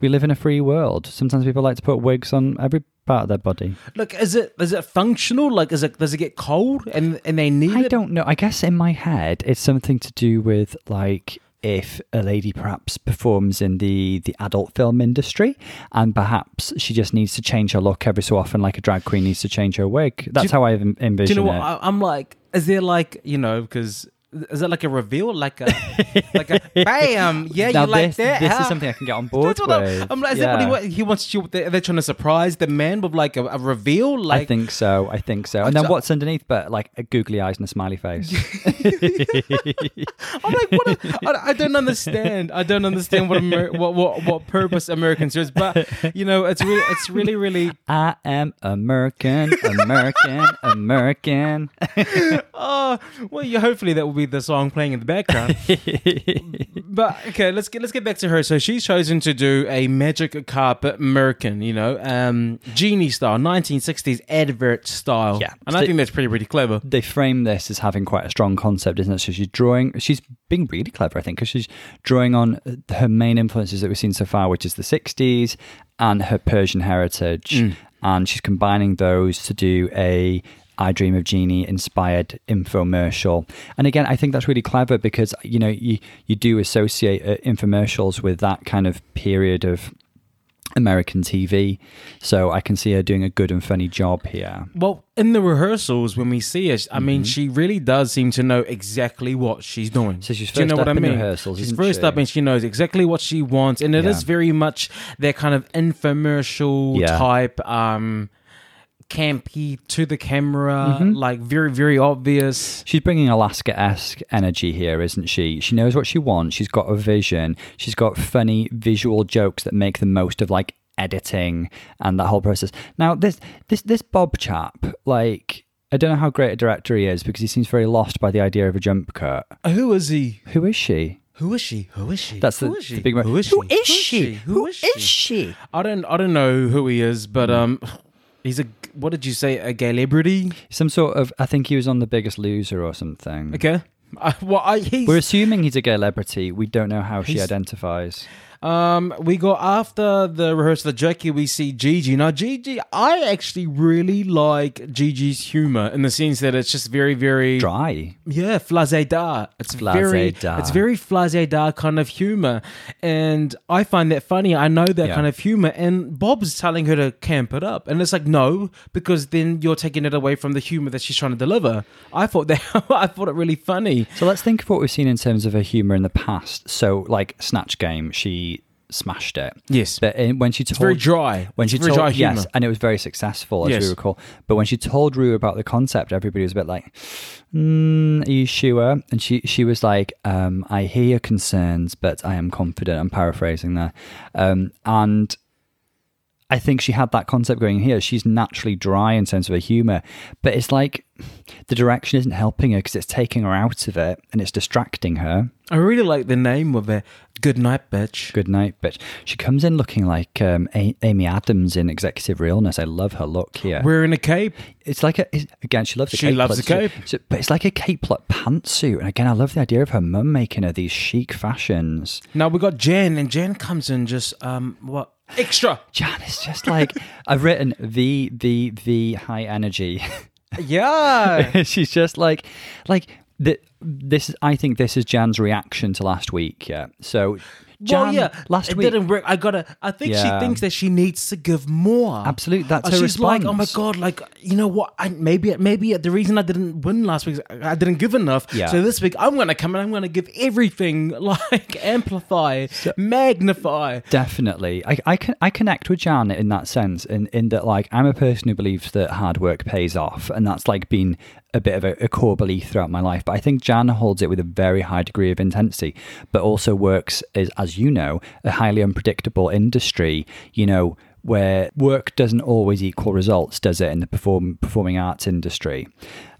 We live in a free world. Sometimes people like to put wigs on every part of their body. Look, is it is it functional? Like, is it does it get cold and and they need I it? don't know. I guess in my head, it's something to do with like if a lady perhaps performs in the the adult film industry and perhaps she just needs to change her look every so often like a drag queen needs to change her wig that's you- how i envision Do you know what? it I, I'm like, is there like you know because. Is it like a reveal, like a, like a bam? Yeah, now you like this, that? this huh? is something i can get on board what I'm, with I'm like, is that what he, he wants you? They're, they're trying to surprise the man with like a, a reveal, like I think so. I think so. And then what's underneath? But like a googly eyes and a smiley face. I'm like, what? A, I, I don't understand. I don't understand what Amer- what, what what purpose American serves, but you know, it's really, it's really, really. I am American, American, American. Oh, well, yeah, hopefully that will be the song playing in the background. but okay, let's get let's get back to her. So she's chosen to do a magic carpet American, you know, um, genie style, 1960s advert style. Yeah. and I think that's pretty pretty clever. they frame this as having quite a strong concept, isn't it? So she's drawing, she's being really clever, I think, because she's drawing on her main influences that we've seen so far, which is the 60s and her Persian heritage. And she's combining those to do a I Dream of Jeannie inspired infomercial. And again, I think that's really clever because, you know, you, you do associate uh, infomercials with that kind of period of American TV. So I can see her doing a good and funny job here. Well, in the rehearsals, when we see her, I Mm-hmm. mean, she really does seem to know exactly what she's doing. So she's Do you know first what I in mean? rehearsals, She's first she? up, and she knows exactly what she wants, and it is Yeah. very much that kind of infomercial Yeah. type, um, campy to the camera, Mm-hmm. like very very obvious. She's bringing Alaska esque energy here, isn't she? She knows what she wants. She's got a vision. She's got funny visual jokes that make the most of like editing and that whole process. Now, this this this Bob chap, like, I don't know how great a director he is because he seems very lost by the idea of a jump cut. Who is he? Who is she? Who is she? Who is she? That's the, Who is she? the big. Who is Who she? Who is she? Who is she? she? I don't I don't know who he is, but Hmm. um, he's a what did you say? A gay celebrity? Some sort of. I think he was on The Biggest Loser or something. Okay. I, well, I, he's, We're assuming he's a gay celebrity. We don't know how she He's- identifies. Um, we go after the rehearsal of Jackie. We see Gigi. Now, Gigi, I actually really like Gigi's humor in the sense that it's just very, very Dry. yeah, flazé da. It's very, Flazé-da. it's very flazé da kind of humor, and I find that funny. I know that Yeah. kind of humor, and Bob's telling her to camp it up, and it's like no, because then you're taking it away from the humor that she's trying to deliver. I thought that I thought it really funny. So let's think of what we've seen in terms of her humor in the past. So, like Snatch Game, she smashed it. Yes, But in, when she told it's very dry. when she very told dry humor. yes, and it was very successful as Yes. we recall. But when she told Ru about the concept, everybody was a bit like, mm, "Are you sure?" And she she was like, um, "I hear your concerns, but I am confident." I'm paraphrasing there, um, and. I think she had that concept going here. She's naturally dry in terms of her humor, but it's like the direction isn't helping her because it's taking her out of it and it's distracting her. I really like the name of it. Good night, bitch. Good night, bitch. She comes in looking like um, A- Amy Adams in Executive Realness. I love her look here. Wearing a cape. It's like a it's- again. She loves the She cape. She loves the cape. so- but it's like a cape like pantsuit. And again, I love the idea of her mum making her these chic fashions. Now we got Jen, and Jen comes in just um what extra. Jan is just like I've written V V V high energy. Yeah. She's just like like the, this. is- I think this is Jan's reaction to last week. Yeah. So well, yeah, last week it week. didn't work. I gotta. I think Yeah. she thinks that she needs to give more. Absolutely, that's Uh, her She's like, oh my god, like you know what? I, maybe, maybe the reason I didn't win last week, is I didn't give enough. Yeah. So this week I'm gonna come and I'm gonna give everything, like amplify, magnify. Definitely, I, I can I connect with Jan in that sense, in in that like I'm a person who believes that hard work pays off, and that's like been a bit of a, a core belief throughout my life. But I think Jan holds it with a very high degree of intensity, but also works as as you know a highly unpredictable industry. You know where work doesn't always equal results, does it, in the perform, performing arts industry?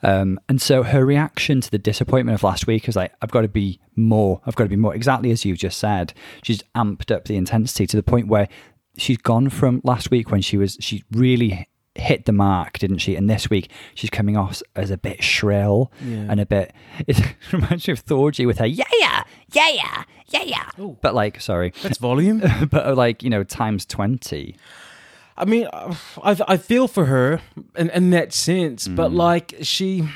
Um, and so her reaction to the disappointment of last week is like, I've got to be more, I've got to be more, exactly as you've just said. She's amped up the intensity to the point where she's gone from last week when she was, she really hit the mark, didn't she? And this week she's coming off as a bit shrill Yeah. and a bit, it reminds me of Thorgy with her, yeah, yeah, yeah, yeah, yeah, yeah. But like, sorry, That's volume. but uh, like, you know, times 20. I mean, I I feel for her in, in that sense, but Mm. like she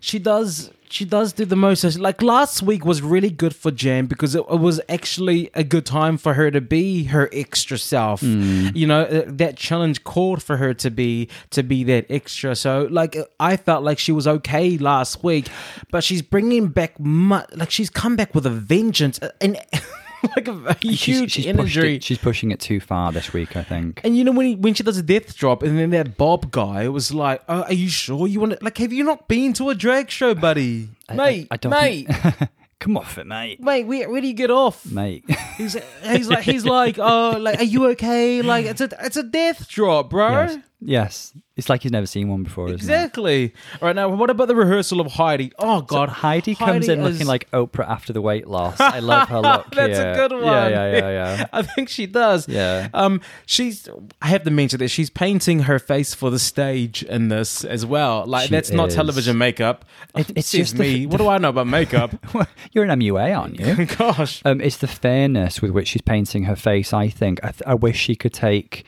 she does she does do the most. Like last week was really good for Jan because it, it was actually a good time for her to be her extra self. Mm. You know, uh, that challenge called for her to be to be that extra. So like I felt like she was okay last week, but she's bringing back mu- like she's come back with a vengeance uh, and. like a, a huge She's, she's, it, she's pushing it too far this week, I think. And you know when he, when she does a death drop, and then that Bob guy was like, oh, "Are you sure you want to? Like, have you not been to a drag show, buddy, I- mate? I don't mate, think- Come off it, mate. mate. Where, where do you get off? Mate. He's he's like he's like, oh, like, are you okay? Like, it's a it's a death drop, bro. yes. yes. It's like he's never seen one before, isn't it? Exactly. All right, now what about the rehearsal of Heidi? Oh God, Heidi comes in is- looking like Oprah after the weight loss. I love her look. That's a good one. Yeah, yeah, yeah, yeah. I think she does. Yeah. Um, she's. I have to mention that she's painting her face for the stage in this as well. Like She that's not is. television makeup. It- it's Says just the- me. what do I know about makeup? You're an MUA, aren't you? Gosh. Um, it's the fairness with which she's painting her face. I think. I, th- I wish she could take.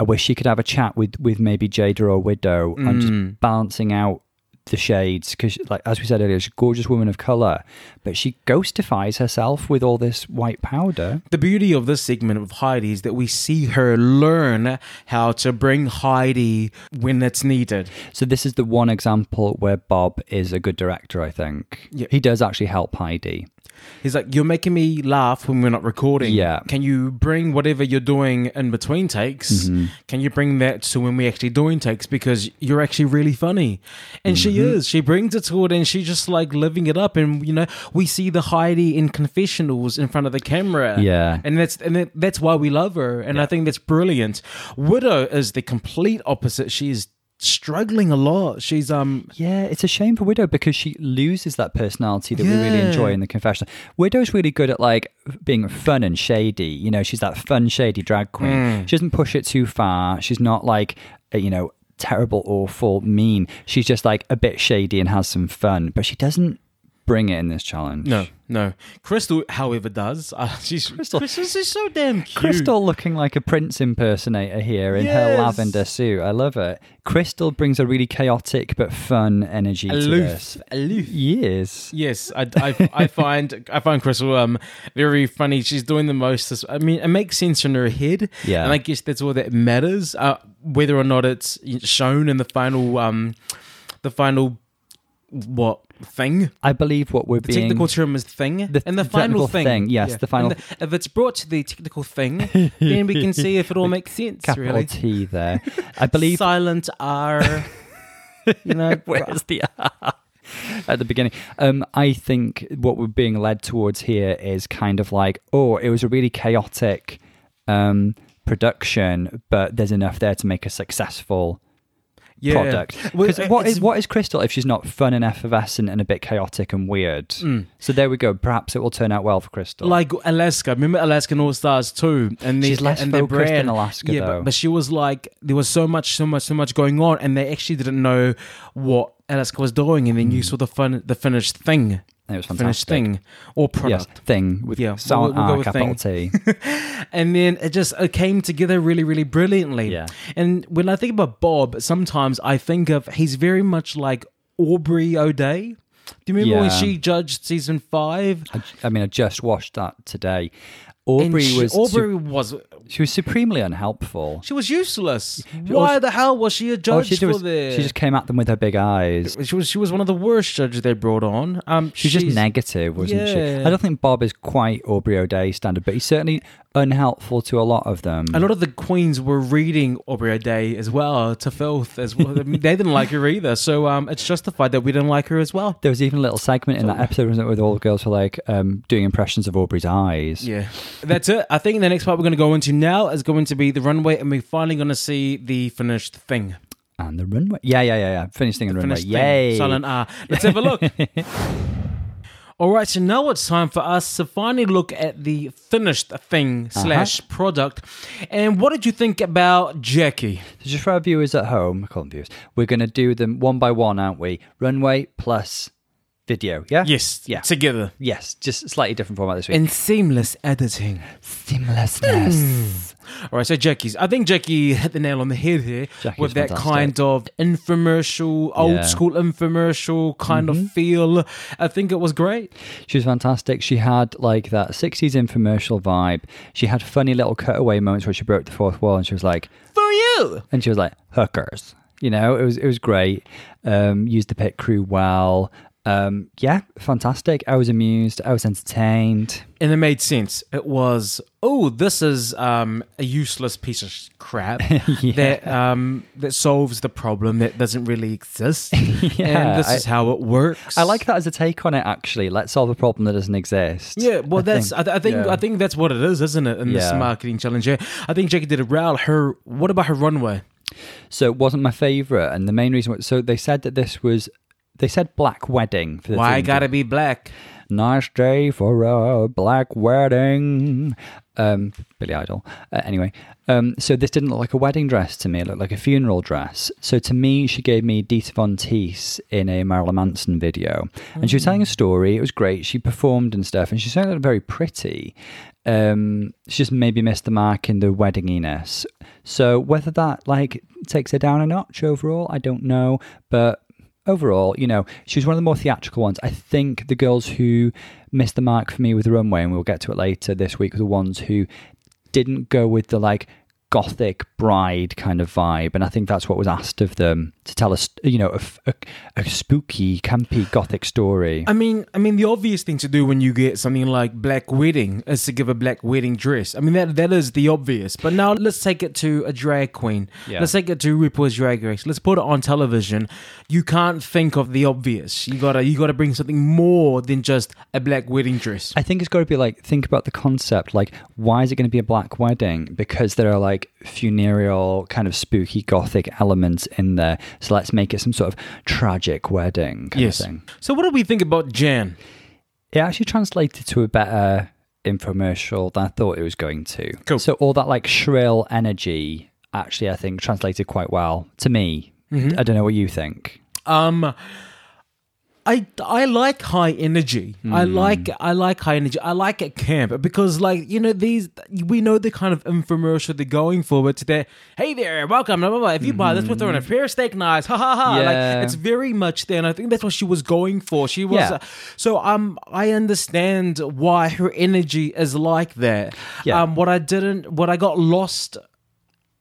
I wish she could have a chat with with maybe Jaida or Widow and Mm. just balancing out the shades because, like as we said earlier, she's a gorgeous woman of color, but she ghostifies herself with all this white powder. The beauty of this segment of Heidi is that we see her learn how to bring Heidi when it's needed. So this is the one example where Bob is a good director. I think Yeah. he does actually help Heidi. He's like, You're making me laugh when we're not recording. Yeah. Can you bring whatever you're doing in between takes? Mm-hmm. Can you bring that to when we actually doing takes? Because you're actually really funny. And she Mm-hmm. is. She brings it to it and she's just like living it up. And, you know, we see the Heidi in confessionals in front of the camera. Yeah. And that's and that's why we love her. And I think that's brilliant. Widow is the complete opposite. She's struggling a lot. She's um Yeah, it's a shame for Widow because she loses that personality that we really enjoy in the confessional. Widow's really good at like being fun and shady. You know, she's that fun, shady drag queen. Mm. She doesn't push it too far. She's not like, you know, terrible, awful, mean. She's just like a bit shady and has some fun, but she doesn't bring it in this challenge. no, no. Crystal, however, does. Uh, she's Crystal- Crystal. Just so damn cute. Crystal looking like a prince impersonator here in her Yes. lavender suit. I love it. Crystal brings a really chaotic but fun energy to aloof, this. aloof. Yes. Yes, I, I, I find I find Crystal um very funny. She's doing the most. I mean, it makes sense in her head. Yeah. and I guess that's all that matters. Uh, whether or not it's shown in the final um the final what thing. I believe what we're The being technical term is thing, The and the technical final thing. thing, yes, the final- And if it's brought to the technical thing, then we can see if it all makes sense. capital really, T there. I believe silent R. You know, where's the R at the beginning? Um, I think what we're being led towards here is kind of like, oh, it was a really chaotic um, production, but there's enough there to make a successful yeah. product. Because what it's- is what is Crystal if she's not fun and effervescent and a bit chaotic and weird? So there we go. Perhaps it will turn out well for Crystal. Mm. like Alaska. Remember Alaskan All Stars too, and She's they, less and their focused in brand. Alaska, yeah, though. But, but she was like there was so much, so much, so much going on, and they actually didn't know what Alaska was doing, and then you saw the fun, the finished thing, it was finished fantastic. thing or Yes, product, thing with Yeah, silent we'll- we'll with capital thing. T. and then it just it came together really, really brilliantly. Yeah. And when I think about Bob, sometimes I think of he's very much like Aubrey O'Day. Do you remember when she judged season five? I, I mean, I just watched that today. Aubrey she, was Aubrey was she was supremely unhelpful. she was useless. Why the hell was she a judge she for was this? she just came at them with her big eyes. she was she was one of the worst judges they brought on. Um, She's just negative, wasn't she? I don't think Bob is quite Aubrey O'Day standard, but he's certainly unhelpful to a lot of them. A lot of the queens were reading Aubrey O'Day as well to filth as well. They didn't like her either, so um, it's justified that we didn't like her as well. There was even a little segment in that episode wasn't it, where all the girls were like um, doing impressions of Aubrey's eyes. Yeah, that's it. I think the next part we're going to go into now is going to be the runway, and we're finally going to see the finished thing. And the runway. Yeah, yeah, yeah, yeah. Finished thing and runway. Finished Yay. Silent R. Let's have a look. All right, so now it's time for us to finally look at the finished thing uh-huh. slash product. And what did you think about Jackie? So just for our viewers at home, I call them viewers, we're going to do them one by one, aren't we? Runway plus video. Yeah? Yes, Yeah. together Yes, just slightly different format this week. in seamless editing. Seamlessness. Hmm. All right, so Jackie's. I think Jackie hit the nail on the head here Jackie with that fantastic. kind of infomercial, old Yeah. Mm-hmm. school infomercial kind of feel. I think it was great. She was fantastic. She had like that 60s infomercial vibe. She had funny little cutaway moments where she broke the fourth wall and she was like, For you. and she was like, hookers. You know, it was it was great. Um, used the pit crew well. Um, yeah, fantastic. I was amused. I was entertained. And it made sense. It was, oh, this is um, a useless piece of crap that um, that solves the problem that doesn't really exist. Yeah, and this I- is how it works. I like that as a take on it. Actually, let's solve a problem that doesn't exist. Yeah, well, that's I, I think yeah. I think that's what it is, isn't it? In this marketing challenge, yeah. I think Jackie did a well. Her, what about her runway? So it wasn't my favorite, and the main reason. Was, so they said that this was. They said black wedding for the Why theme. gotta be black? Nice day for a black wedding. Um, Billy Idol. Uh, anyway, um, so this didn't look like a wedding dress to me. It looked like a funeral dress. So to me, she gave me Dita Von Teese in a Marilyn Manson video, and she was telling a story. It was great. She performed and stuff, and she certainly looked very pretty. Um, she just maybe missed the mark in the weddinginess. So whether that like takes her down a notch overall, I don't know, but overall, you know, she was one of the more theatrical ones. I think the girls who missed the mark for me with the runway, and we'll get to it later this week, were the ones who didn't go with the like gothic bride kind of vibe, and I think that's what was asked of them to tell us, you know, a spooky, campy gothic story. I mean, I mean, the obvious thing to do when you get something like black wedding is to give a black wedding dress. I mean, that that is the obvious. But now let's take it to a drag queen. Yeah. Let's take it to RuPaul's Drag Race. Let's put it on television. You can't think of the obvious. You gotta you gotta bring something more than just a black wedding dress. I think it's got to be like think about the concept. Like, why is it going to be a black wedding? Because there are like funereal, kind of spooky gothic elements in there. So let's make it some sort of tragic wedding kind yes. of thing. So what do we think about Jan? It actually translated to a better infomercial than I thought it was going to. Cool. So all that like shrill energy actually, I think, translated quite well to me. I don't know what you think. Um, I I like high energy. I Hmm. like I like high energy. I like it camp because like you know these we know the kind of infomercial they're going for. But today, hey there, welcome. Blah, blah, blah. If you buy this, we're throwing a pair of steak knives. Ha ha ha! Yeah. Like it's very much there, and I think that's what she was going for. She was Yeah. uh, so um I understand why her energy is like that. Yeah. Um, what I didn't, what I got lost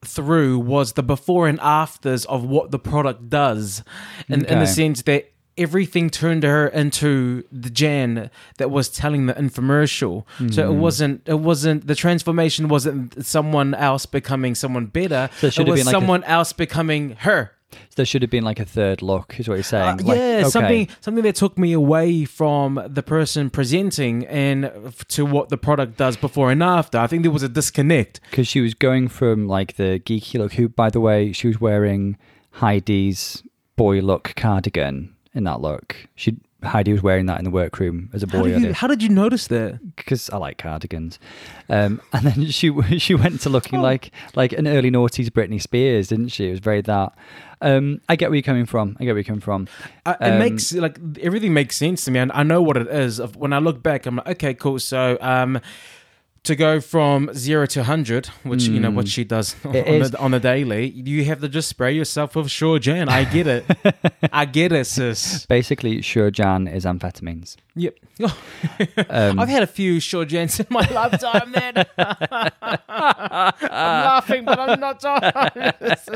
through was the before and afters of what the product does in, in the sense that everything turned her into the Jan that was telling the infomercial. So Hmm. it wasn't it wasn't the transformation wasn't someone else becoming someone better. So it it was like a- someone else becoming her. So there should have been like a third look, is what you're saying. Uh, Like, yeah, okay. something something that took me away from the person presenting and to what the product does before and after. I think there was a disconnect. because she was going from like the geeky look. Who, by the way, she was wearing Heidi's boy look cardigan in that look. She Heidi was wearing that in the workroom as a How boy. did, you, how did you notice that? because I like cardigans. Um, and then she she went to looking like like an early noughties Britney Spears, didn't she? It was very that. Um, I get where you're coming from. I get where you're coming from. It Um, makes like everything makes sense to me, and I know what it is. When I look back, I'm like, okay, cool. So, um, to go from zero to 100, which, you know, what she does on the, on the daily, you have to just spray yourself with Sure Jan. I get it. I get it, sis. Basically, Sure Jan is amphetamines. Yep. I've had a few Sure Jans in my lifetime, man. I'm laughing, but I'm not honest.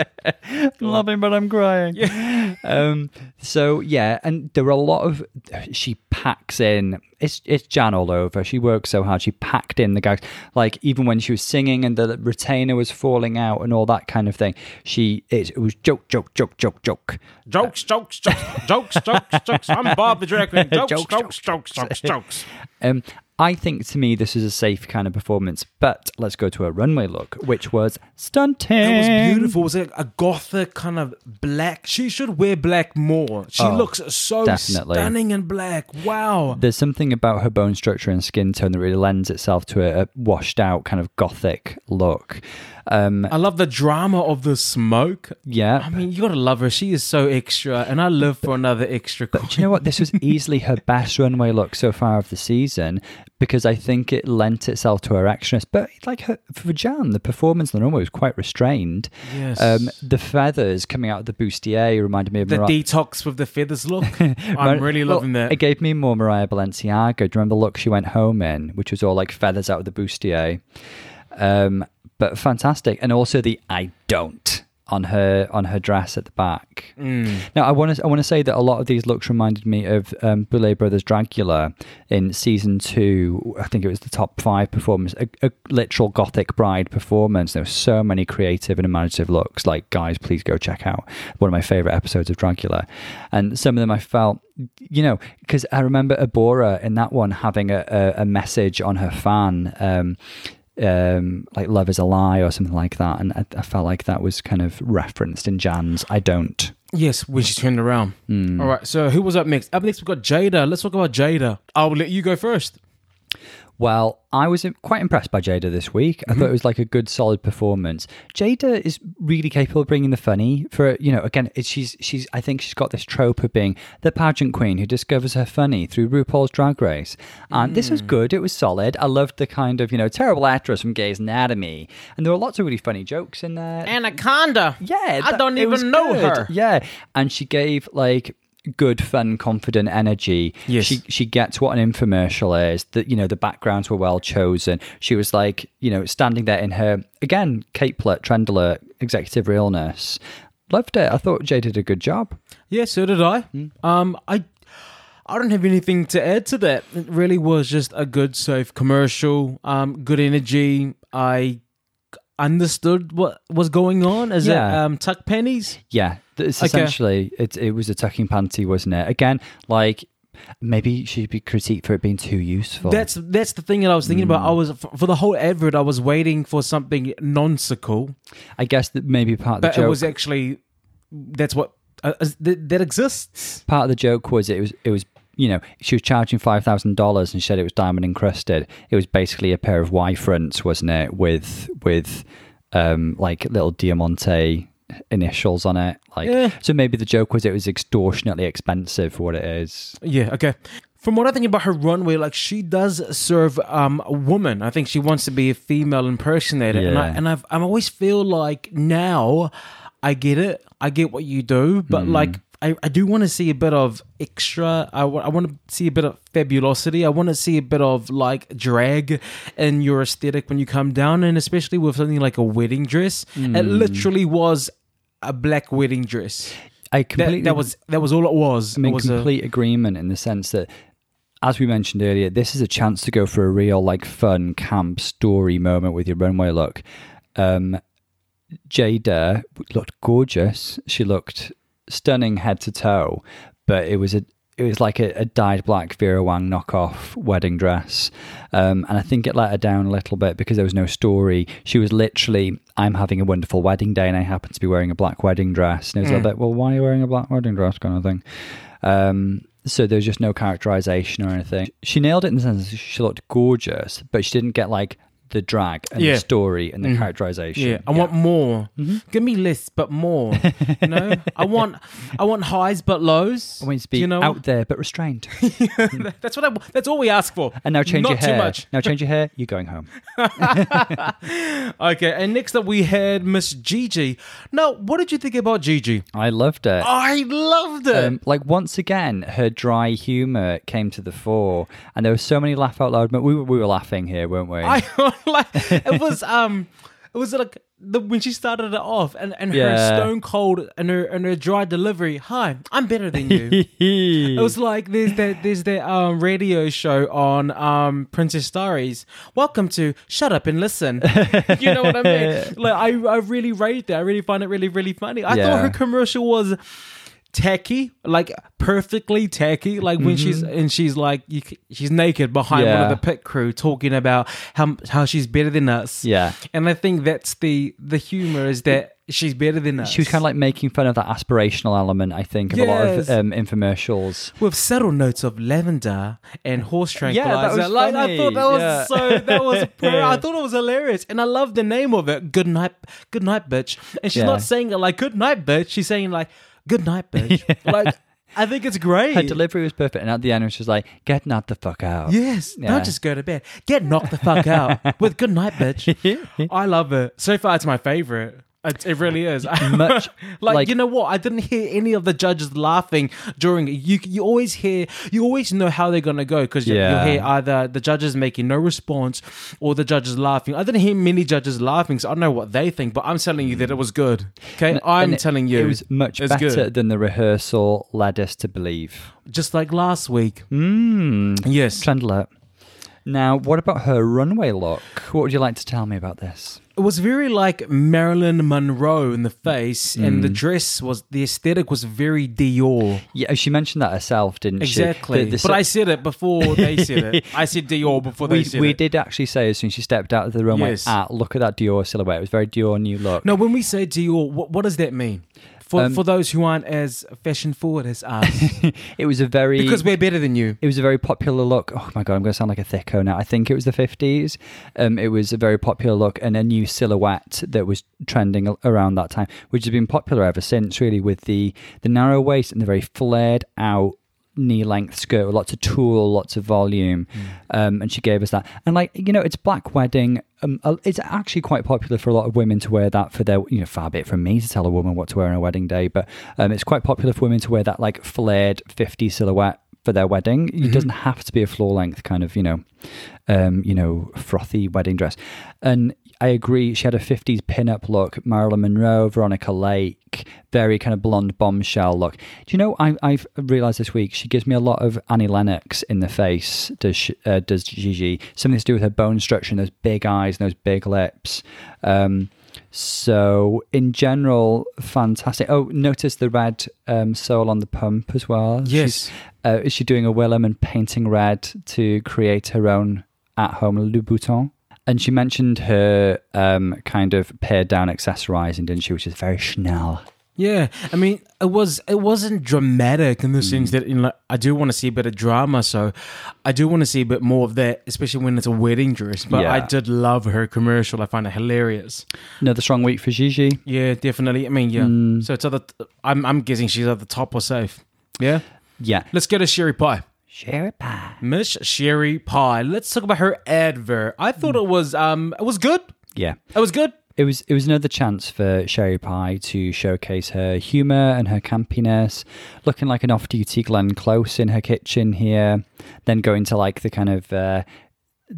laughing, but I'm crying. Um, so yeah, and there are a lot of she packs in. It's it's Jan all over. She works so hard. She packed in the gags. Like even when she was singing and the retainer was falling out and all that kind of thing. She it, it was joke, joke, joke, joke, joke. Jokes, jokes, jokes, jokes, jokes, jokes. I'm Bob the Drag Queen. Jokes, Jokes, jokes, jokes, jokes, jokes. Um, I think to me this is a safe kind of performance. But let's go to a runway look, which was stunting. It was beautiful. It was like a gothic kind of black. She should wear black more. She Oh, looks so definitely. stunning in black. Wow. There's something about her bone structure and skin tone that really lends itself to a, a washed out kind of gothic look. Um, I love the drama of the smoke. yeah. I mean, you gotta love her. She is so extra, and I live for another extra. Do you know what? This was easily her best runway look so far of the season because I think it lent itself to her extraness. But like her, for Jan, the performance on the runway was quite restrained. Yes. Um, the feathers coming out of the bustier reminded me of the Mariah. detox with the feathers look. I'm really Well, loving that. It gave me more Mariah Balenciaga. Do you remember the look she went home in, which was all like feathers out of the bustier? Um, but fantastic, and also the I don't on her on her dress at the back. Mm. Now I want to I want to say that a lot of these looks reminded me of um, Boulet Brothers Dragula in season two. I think it was the top five performance, a, a literal gothic bride performance. There were so many creative and imaginative looks. Like guys, please go check out one of my favorite episodes of Dragula, and some of them I felt. You know, because I remember Abhora in that one having a, a, a message on her fan, um, um, like "Love is a lie" or something like that, and I, I felt like that was kind of referenced in Jan's "I don't." Yes, when she turned around. Hmm. All right, so who was up next? Up next, we've got Jaida. Let's talk about Jaida. I'll let you go first. Well, I was quite impressed by Jaida this week. I thought mm-hmm. it was like a good, solid performance. Jaida is really capable of bringing the funny. For you know, again, it's, she's she's. I think she's got this trope of being the pageant queen who discovers her funny through RuPaul's Drag Race. And this was mm. good. It was solid. I loved the kind of you know terrible actress from Gay's Anatomy, and there were lots of really funny jokes in there. Anaconda. Yeah, I don't even know good. her. Yeah, and she gave like good, fun, confident energy. Yes. she she gets what an infomercial is. That you know the backgrounds were well chosen. She was like you know standing there in her again capelet, trendler, executive realness. Loved it. I thought Jay did a good job. Yeah, so did I. Um, I I don't have anything to add to that. It really was just a good, safe commercial. Um, good energy. I understood what was going on. Is Yeah. it um tuck pennies? Yeah, it's Okay. essentially it. It was a tucking panty, wasn't it? Again, like maybe she'd be critiqued for it being too useful. That's that's the thing that I was thinking about. I was for, the whole advert. I was waiting for something nonsensical, I guess that maybe part of the but joke. it was actually that's what uh, is- that, that exists. part of the joke was it was it was you know she was charging five thousand dollars and she said it was diamond encrusted. It was basically a pair of Y fronts, wasn't it? With with um like little Diamante initials on it. Like Yeah. so maybe the joke was it was extortionately expensive for what it is. Yeah. Okay. From what I think about her runway, like she does serve um, a woman. I think she wants to be a female impersonator, and I and I've, I always feel like now I get it. I get what you do, but Hmm. like I, I do want to see a bit of extra. I want to see a bit of fabulosity. I want to see a bit of like drag in your aesthetic when you come down, and especially with something like a wedding dress. Hmm. It literally was a black wedding dress. I completely that was that was all it was. I'm in was a- complete agreement in the sense that, as we mentioned earlier, this is a chance to go for a real, like, fun, camp story moment with your runway look. Um, Jaida looked gorgeous. She looked stunning head to toe, but it was a it was like a, a dyed black Vera Wang knockoff wedding dress, um, and I think it let her down a little bit because there was no story. She was literally, "I'm having a wonderful wedding day, and I happen to be wearing a black wedding dress." And it was a little bit, "Well, why are you wearing a black wedding dress?" kind of thing. Um, so there's just no characterization or anything. She nailed it in the sense that she looked gorgeous, but she didn't get like the drag and Yeah. the story and the characterization. Yeah, I want more. Give me lists, but more. you know, I want, I want highs but lows. I want you to be you know, out there but restrained. that's what I. That's all we ask for. And now change Not your hair. too much. Now change your hair. You're going home. Okay, and next up we had Miss Gigi. Now, what did you think about Gigi? I loved it. I loved it. Um, like once again, her dry humor came to the fore, and there were so many laugh out loud. But we were, we were laughing here, weren't we? I like it was um it was like the when she started it off and, and her stone cold and her and her dry delivery. Hi, I'm better than you. It was like there's that there's that um radio show on um Princess Diaries. Welcome to Shut Up and Listen. you know what I mean? Like I I really rate that. I really find it really really funny. I Yeah. thought her commercial was tacky, like perfectly tacky. Like when she's and she's like you, she's naked behind one of Mm-hmm. The pit crew talking about how how she's better than us. Yeah. and I think that's the the humor is that she's better than us. She was kind of like making fun of that aspirational element, I think, of a lot of um, infomercials. with subtle notes of lavender and horse tranquilizer. Yeah, that was like I thought that was funny. so that was I thought it was hilarious, and I love the name of it. Good night, good night, bitch. And she's Yeah. not saying it like good night, bitch. She's saying like good night, bitch. Like I think it's great. Her delivery was perfect, and at the end, it was like, "Get knocked the fuck out." Yes, Yeah. don't just go to bed. Get knocked the fuck out with good night, bitch. I love it. So far, it's my favorite. It, it really is. Much like, like- you know what? I didn't hear any of the judges laughing during it. You you always hear you always know how they're gonna go because you, Yeah. you hear either the judges making no response or the judges laughing. I didn't hear many judges laughing, so I don't know what they think. But I'm telling you that it was good. Okay, I'm And telling you it was much better good. than the rehearsal led us to believe. Just like last week. Mm. Yes, Trend alert. Now, what about her runway look? What would you like to tell me about this? It was very like Marilyn Monroe in the face, and the Mm. dress was the aesthetic was very Dior. Yeah, she mentioned that herself, didn't she? Exactly. The- the but I said it before they said it. I said Dior before they we, said we it. We did actually say as soon as she stepped out of the runway, Yes. ah, look at that Dior silhouette. It was very Dior new look. No, when we say Dior, what, what does that mean? For, Um, for those who aren't as fashion forward as us, it was a very because we're better than you. It was a very popular look. Oh my god, I'm going to sound like a thicko now. I think it was the 50s. Um, it was a very popular look and a new silhouette that was trending around that time, which has been popular ever since. Really, with the the narrow waist and the very flared out knee length skirt with lots of tulle, lots of volume, um, and she gave us that. And like you know, it's black wedding. Um, it's actually quite popular for a lot of women to wear that for their you know far be it from me to tell a woman what to wear on a wedding day, but um, it's quite popular for women to wear that like flared 50 silhouette for their wedding. It doesn't have to be a floor length kind of, you know, um, you know, frothy wedding dress. And I agree. She had a 50s pin-up look, Marilyn Monroe, Veronica Lake, very kind of blonde bombshell look. Do you know, I, I've realized this week she gives me a lot of Annie Lennox in the face, does, she, uh, does Gigi. Something to do with her bone structure and those big eyes and those big lips. Um, so in general, fantastic. Oh, notice the red um, sole on the pump as well. Yes. Uh, is she doing a Willam and painting red to create her own at-home Louboutin? And she mentioned her um, kind of pared down accessorizing, didn't she? Which is very Chanel. Yeah, I mean, it was it wasn't dramatic in the sense that you know, I do want to see a bit of drama, so I do want to see a bit more of that, especially when it's a wedding dress. But I did love her commercial; I find it hilarious. Another strong week for Gigi. Yeah, definitely. I mean, yeah. Mm. So it's other. I'm I'm guessing she's at the top or safe. Yeah. Yeah. Let's go to Sherry Pie. Sherry pie. Miss Sherry Pie. Let's talk about her advert. I thought it was um it was good. Yeah. It was good. It was it was another chance for Sherry Pie to showcase her humour and her campiness, looking like an off-duty Glenn Close in her kitchen here, then going to like the kind of uh,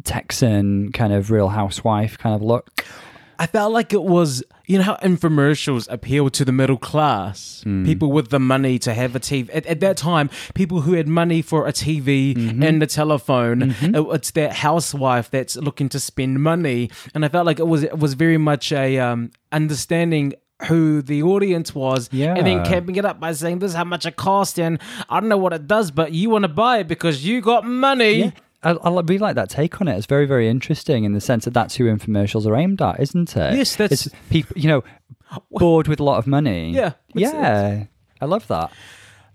Texan kind of Real Housewife kind of look. I felt like it was, you know, how infomercials appeal to the middle class, Hmm. people with the money to have a TV. At, at that time, people who had money for a TV Mm-hmm. and a telephone, it- it's that housewife that's looking to spend money. And I felt like it was it was very much a um, understanding who the audience was and then Yeah. capping it up by saying this is how much it cost and I don't know what it does, but you want to buy it because you got money. I, I really like that take on it. It's very, very interesting in the sense that that's who infomercials are aimed at, isn't it? Yes, that's- it's people, you know, bored with a lot of money. Yeah, yeah, I love that.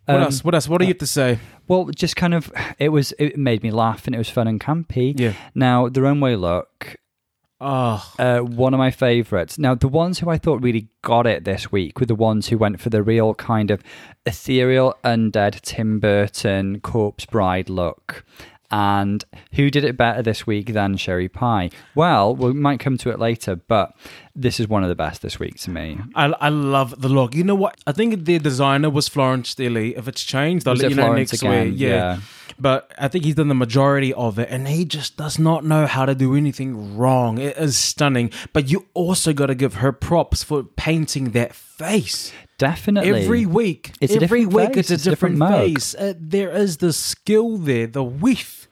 What Um, else? What else? What do you have to say? Well, just kind of, it was, it made me laugh and it was fun and campy. Yeah. Now, the runway look, Oh, Uh, one of my favorites. Now, the ones who I thought really got it this week were the ones who went for the real kind of ethereal, undead Tim Burton corpse bride look. And who did it better this week than Sherry Pie? Well, we might come to it later, but this is one of the best this week to me. I, I love the look. You know what? I think the designer was Florence Stilly. If it's changed, I'll Was let you know next again? week. Yeah. Yeah. But I think he's done the majority of it, and he just does not know how to do anything wrong. It is stunning. But you also got to give her props for painting that face. Definitely. Every week, It's a every different week face, it's a it's a different different, face. Uh, there is the skill there, the whiff.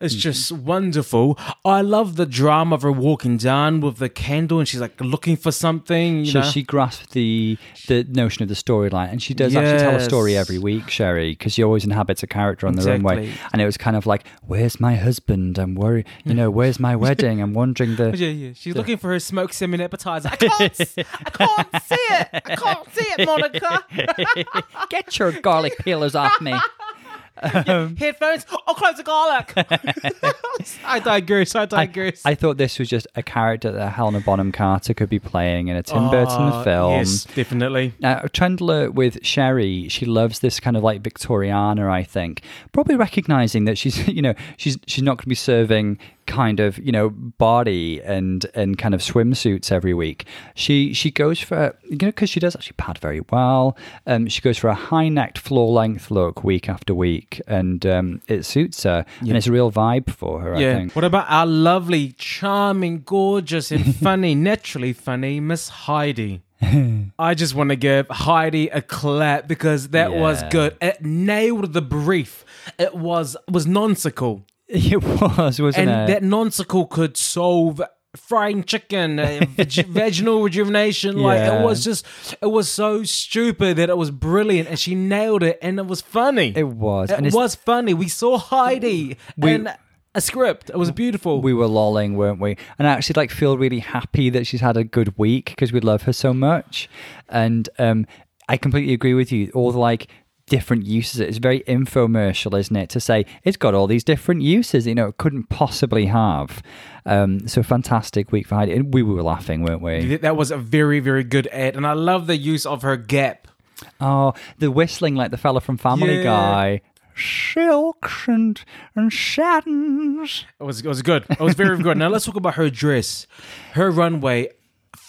It's Mm-hmm. just wonderful. I love the drama of her walking down with the candle, and she's like looking for something. You so know? she grasped the the notion of the storyline, and she does actually tell a story Yes. every week, Sherry, because she always inhabits a character on the runway. Exactly. And it was kind of like, "Where's my husband? I'm worried. You know, where's my wedding? I'm wondering the." Yeah, yeah. She's looking for her smoke salmon appetizer. I can't, s- I can't see it. I can't see it, Monica. Get your garlic peelers off me. Um, headphones. Oh, close the garlic. I digress. I I, digress. I thought this was just a character that Helena Bonham Carter could be playing in a Tim Burton Oh, film. Yes, definitely. Now, Chandler with Sherry, she loves this kind of like Victoriana, I think. Probably recognizing that she's, you know, she's she's not going to be serving kind of, you know, body and and kind of swimsuits every week. She she goes for, you know, because she does actually pad very well. Um, she goes for a high necked floor length look week after week, and um, it suits her, and it's a real vibe for her. I Yeah. think. What about our lovely, charming, gorgeous, and funny, naturally funny Miss Heidi? I just want to give Heidi a clap because that was good. It nailed the brief. It was was nonsical. It was, wasn't and it? that nonsicle could solve frying chicken, uh, vag- vaginal rejuvenation. Like Yeah. it was just, it was so stupid that it was brilliant, and she nailed it, and it was funny. It was, It it's- was funny. We saw Heidi in a script. It was beautiful. we were lolling, weren't we? And I actually like feel really happy that she's had a good week because we love her so much. And um, I completely agree with you. All the like different uses. It's very infomercial, isn't it? To say it's got all these different uses, you know, it couldn't possibly have. Um, so fantastic week for Heidi. We were laughing, weren't we? that was a very, very good ad, and I love the use of her gap. Oh, the whistling like the fella from Family Yeah. Guy. Silks and, and satins. It was it was good. It was very good. Now let's talk about her dress, her runway.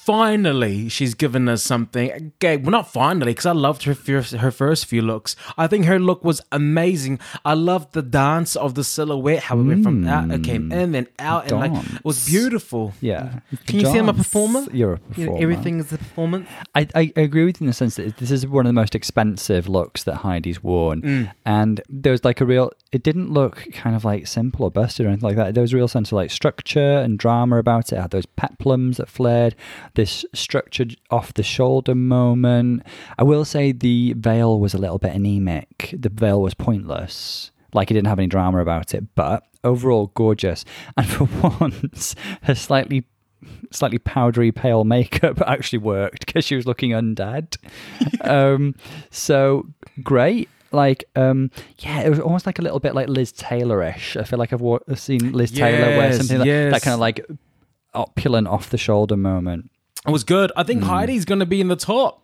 Finally, she's given us something. Okay, well, not finally, because I loved her first, her first few looks. I think her look was amazing. I loved the dance of the silhouette, how it went from out, it came in and out, and like it was beautiful. Yeah. Can you see I'm a performer? You're a You performer. know, everything is a performance. I, I agree with you in the sense that this is one of the most expensive looks that Heidi's worn. Mm. And there was like a real, it didn't look kind of like simple or busted or anything like that. There was a real sense of like structure and drama about it. It had those peplums that flared, this structured off the shoulder moment. I will say the veil was a little bit anemic. The veil was pointless. Like it didn't have any drama about it, but overall gorgeous. And for once, her slightly slightly powdery pale makeup actually worked because she was looking undead. um, so great. Like, um, yeah, it was almost like a little bit like Liz Taylor-ish. I feel like I've wa- seen Liz Taylor wear something like that kind of like opulent off the shoulder moment. It was good. I think hmm. Heidi's going to be in the top.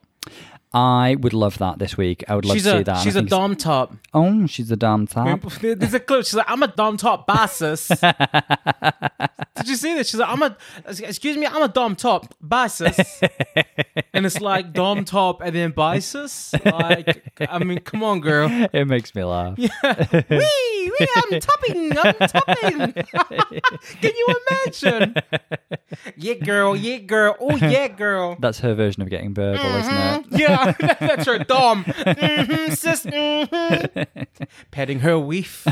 I would love that this week. I would love she's to see a that. she's I a think it's- dom top. Oh, she's a damn top. There's a clip. She's like, I'm a dom top basis. Did you see this? She's like, I'm a, excuse me, I'm a dom top basis. and it's like dom top and then bisis. Like, I mean, come on, girl. It makes me laugh. Wee, wee, I'm topping, I'm topping. Can you imagine? Yeah, girl, yeah, girl, oh, yeah, girl. That's her version of getting verbal, isn't it? Yeah, that's her dom. hmm sis. hmm Patting her weef.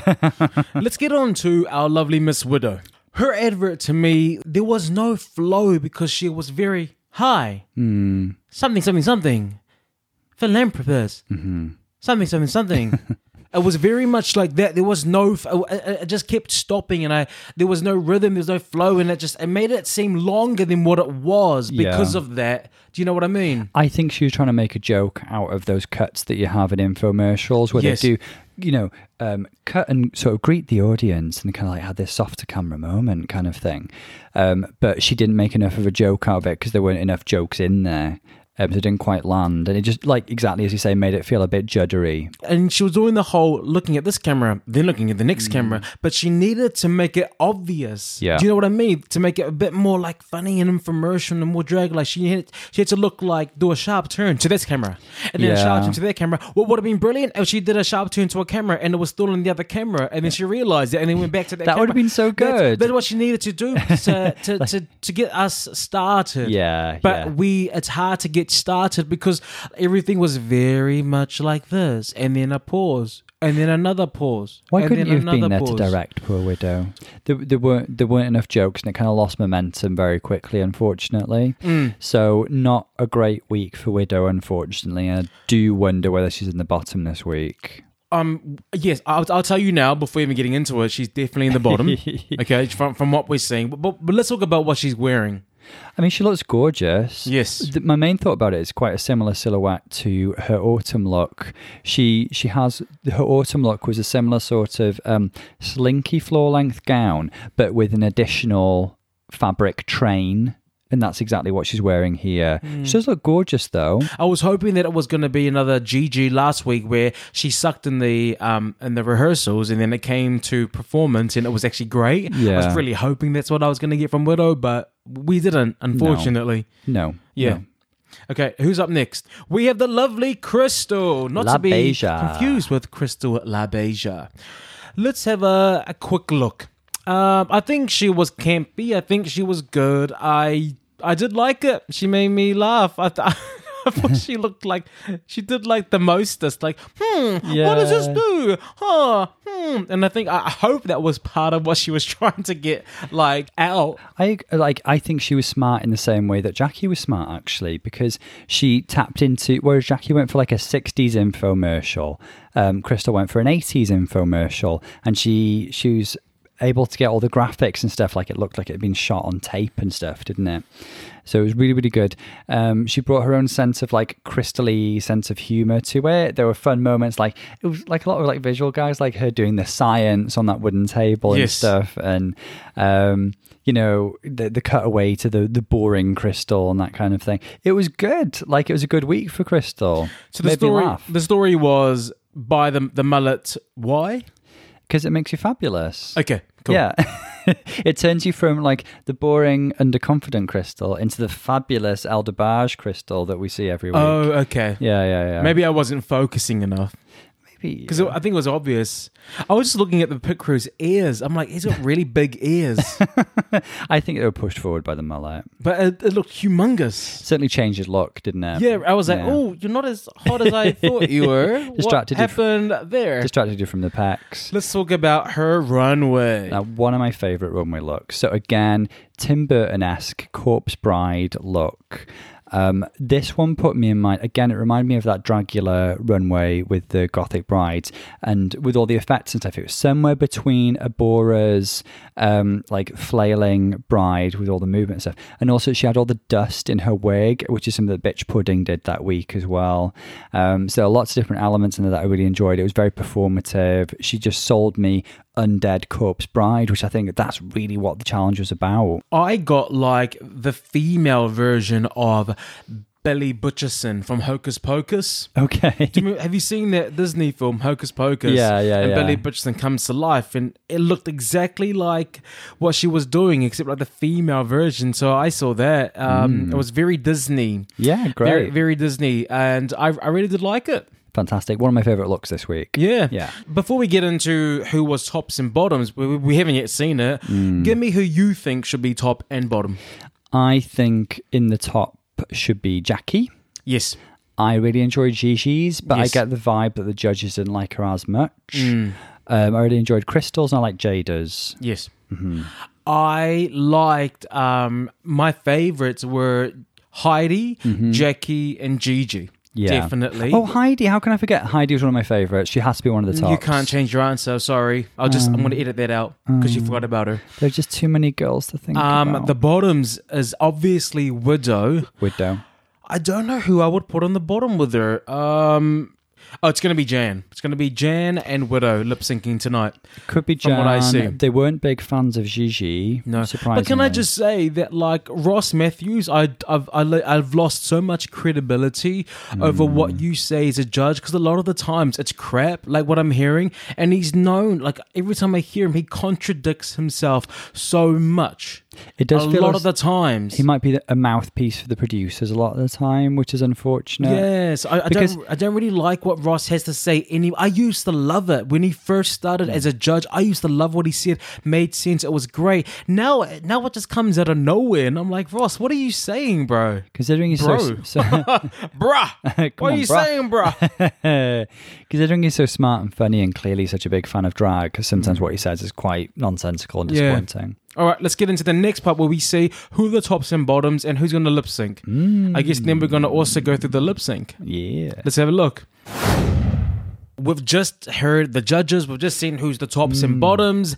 Let's get on to our lovely Miss Widow. Her advert to me, there was no flow because she was very high. Hmm. Something, something, something. Philanthropist. Mm-hmm. Something, something, something. It was very much like that. There was no. It just kept stopping, and I there was no rhythm. There was no flow, and it just it made it seem longer than what it was because Yeah. of that. Do you know what I mean? I think she was trying to make a joke out of those cuts that you have in infomercials where Yes. they do, you know, um, cut and sort of greet the audience and kind of like had this softer camera moment kind of thing. Um, but she didn't make enough of a joke out of it because there weren't enough jokes in there. Um, so it didn't quite land. And it just, like, exactly as you say, made it feel a bit juddery. and she was doing the whole looking at this camera, then looking at the next camera, but she needed to make it obvious. Mm. Yeah. Do you know what I mean? To make it a bit more like funny and infomercial and more drag. Like she had, she had to look like do a sharp turn to this camera, and then a sharp turn to that camera. What would have been brilliant if she did a sharp turn to a camera and it was still in the other camera, and then she realized it and then went back to that. That would have been so good. That's, what she needed to do to to, to, to get us started. Yeah, But yeah. we it's hard to get started because everything was very much like this and then a pause and then another pause Why couldn't you have been another there to pause. direct Poor Widow? There, there weren't there weren't enough jokes, and it kind of lost momentum very quickly, unfortunately. Mm. So not a great week for Widow, unfortunately. And I do wonder whether she's in the bottom this week. um yes I'll, I'll tell you now before even getting into it she's definitely in the bottom okay from, from what we're seeing but, but, but let's talk about what she's wearing I mean, she looks gorgeous. Yes. My main thought about it is quite a similar silhouette to her autumn look. She she has her autumn look was a similar sort of um, slinky floor length gown, but with an additional fabric train. And that's exactly what she's wearing here. She does look gorgeous, though. I was hoping that it was going to be another Gigi last week where she sucked in the um in the rehearsals and then it came to performance and it was actually great. I was really hoping that's what I was going to get from Widow, but we didn't, unfortunately. No, Yeah. no. Okay, who's up next? We have the lovely Crystal, not La to be Beija. confused with Crystal La Beija. Let's have a, a quick look. Um, I think she was campy. I think she was good. I I did like it. She made me laugh. I, th- I thought she looked like she did like the mostest. Like, hmm, what does this do? Huh, hmm. And I think I I hope that was part of what she was trying to get like out. I like. I think she was smart in the same way that Jackie was smart, actually, because she tapped into. Whereas Jackie went for like a '60s infomercial, um, Crystal went for an '80s infomercial, and she she was able to get all the graphics and stuff. Like it looked like it had been shot on tape and stuff, didn't it? So it was really, really good. Um, she brought her own sense of like crystally sense of humor to it. There were fun moments, like it was like a lot of like visual guys, like her doing the science on that wooden table and stuff, and um, you know the the cutaway to the the boring Crystal and that kind of thing. It was good. Like it was a good week for Crystal. So the Made story the story was by the the mullet. Why? Because it makes you fabulous. Okay, cool. Yeah. it turns you from like the boring, underconfident crystal into the fabulous Aldebage crystal that we see every week. Oh, okay. yeah, yeah, yeah. Maybe I wasn't focusing enough Maybe. because I think it was obvious. I was just looking at the pit crew's ears. I'm like, he's got really big ears, I think they were pushed forward by the mullet. but it, it looked humongous. Certainly changed his look, didn't it? Yeah, I was like, Yeah. oh, you're not as hot as I thought you were. Distracted you what happened there? Distracted you from the pecs. Let's talk about her runway. Now, one of my favourite runway looks. So again, Tim Burton-esque corpse bride look. Um, this one put me in mind. Again, it reminded me of that Dragula runway with the Gothic brides, and with all the effects and stuff. It was somewhere between Abhora's um, like flailing bride with all the movement and stuff, and also she had all the dust in her wig, which is something that Biqtch Puddin' did that week as well. Um, so lots of different elements in there that I really enjoyed. It was very performative. She just sold me undead corpse bride, which I think that's really what the challenge was about. I got like the female version of Billy Butcherson from Hocus Pocus. Okay. Do you remember- have you seen that Disney film Hocus Pocus? Yeah, yeah, And yeah. Billy Butcherson comes to life, and it looked exactly like what she was doing, except like the female version. So I saw that. Um, It was very Disney. Yeah, Very, great. very Disney, and I, I really did like it. Fantastic. One of my favorite looks this week. Yeah. Yeah. Before we get into who was tops and bottoms, we, we haven't yet seen it. Mm. Give me who you think should be top and bottom. I think in the top should be Jackie. Yes. I really enjoyed Gigi's, but Yes. I get the vibe that the judges didn't like her as much. Mm. Um, I really enjoyed Crystal's and I like Jaida's. Yes. Mm-hmm. I liked um my favorites were Heidi, Mm-hmm. Jackie, and Gigi. Yeah. definitely. Oh, Heidi. How can I forget? Heidi was one of my favorites. She has to be one of the top. you can't change your answer. Sorry, I'll just I'm going to edit that out because you forgot about her. There's just too many girls to think Um, about. the bottoms is obviously Widow. Widow. I don't know who I would put on the bottom with her. Um, oh, it's going to be Jan. It's going to be Jan and Widow lip syncing tonight. Could be Jan. From what I see. They weren't big fans of Gigi. No, surprisingly. but can I just say that like Ross Mathews, I, I've I, li- I've lost so much credibility over Mm. what you say as a judge because a lot of the times it's crap, like what I'm hearing, and he's known like every time I hear him, he contradicts himself so much. It does a lot of the times. he might be a mouthpiece for the producers a lot of the time, which is unfortunate. Yes, I, I don't. I don't really like what Ross has to say. Any, I used to love it when he first started as a judge. I used to love what he said. Made sense. It was great. Now, now it just comes out of nowhere, and I'm like, Ross, what are you saying, bro? Considering he's Bro. so, so Bruh, what Come are you bruh. saying, bruh? considering he's so smart and funny and clearly such a big fan of drag, because sometimes what he says is quite nonsensical and Mm. Disappointing. All right, let's get into the next part where we see who the tops and bottoms and who's going to lip sync. I guess then we're going to also go through the lip sync. Yeah. Let's have a look. We've just heard the judges. We've just seen who's the tops and mm. bottoms.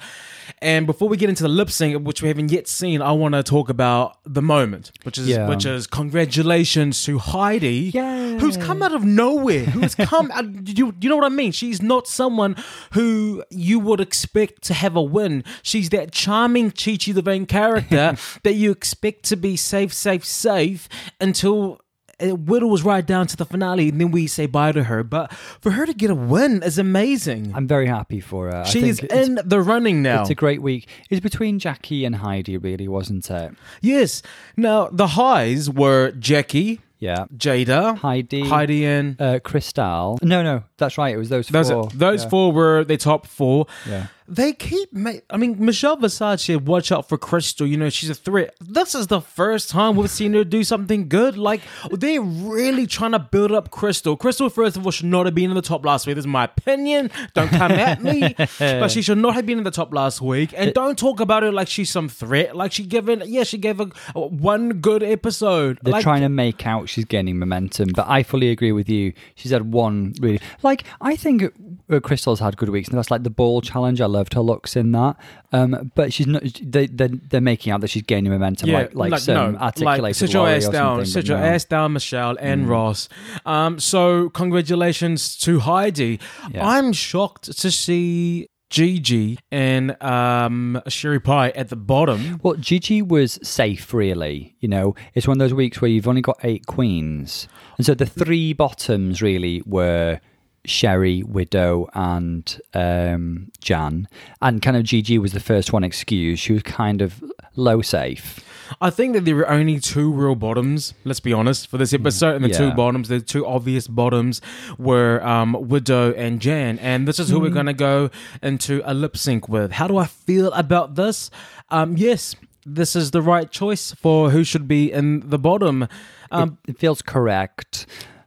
And before we get into the lip sync, which we haven't yet seen, I want to talk about the moment, which is Yeah. which is congratulations to Heidi, Yay. who's come out of nowhere. Who's come? out, you you know what I mean? She's not someone who you would expect to have a win. She's that charming Chi Chi, the main character, that you expect to be safe, safe, safe until it whittles right down to the finale, and then we say bye to her. But for her to get a win is amazing. I'm very happy for her. I She is in the running now. It's a great week. It's between Jackie and Heidi, really, wasn't it? yes. Now the highs were Jackie, Yeah. Jaida, Heidi, Heidi, and uh, Crystal. No, no, that's right. It was those four. those yeah. four were the top four. Yeah. They keep. Ma- I mean, Michelle said, "Watch out for Crystal." You know, she's a threat. This is the first time we've seen her do something good. Like they're really trying to build up Crystal. Crystal, first of all, should not have been in the top last week. This is my opinion. Don't come at me. but she should not have been in the top last week. And don't talk about her like she's some threat. Like she given, yeah, she gave a, a one good episode. They're like, trying to make out she's gaining momentum, but I fully agree with you. She's had one really like I think uh, Crystal's had good weeks, and that's like the ball challenge. I loved her looks in that, um, but she's not. They they're, they're making out that she's gaining momentum, like like, some articulated like, sit your ass down, sit your no. Mm. ass down, Michelle and Ross. Um, so congratulations to Heidi. Yeah. I'm shocked to see Gigi and um Sherry Pie at the bottom. Well, Gigi was safe, really. You know, it's one of those weeks where you've only got eight queens. And so the three bottoms really were Sherry, Widow, and um, Jan. And kind of Gigi was the first one excused. She was kind of low safe. I think that there were only two real bottoms. Let's be honest for this episode, and the two bottoms, the two obvious bottoms, were um, Widow and Jan, and this is who we're Mm. gonna go into a lip sync with. How do I feel about this? Um, yes, this is the right choice for who should be in the bottom. Um, it, it feels correct.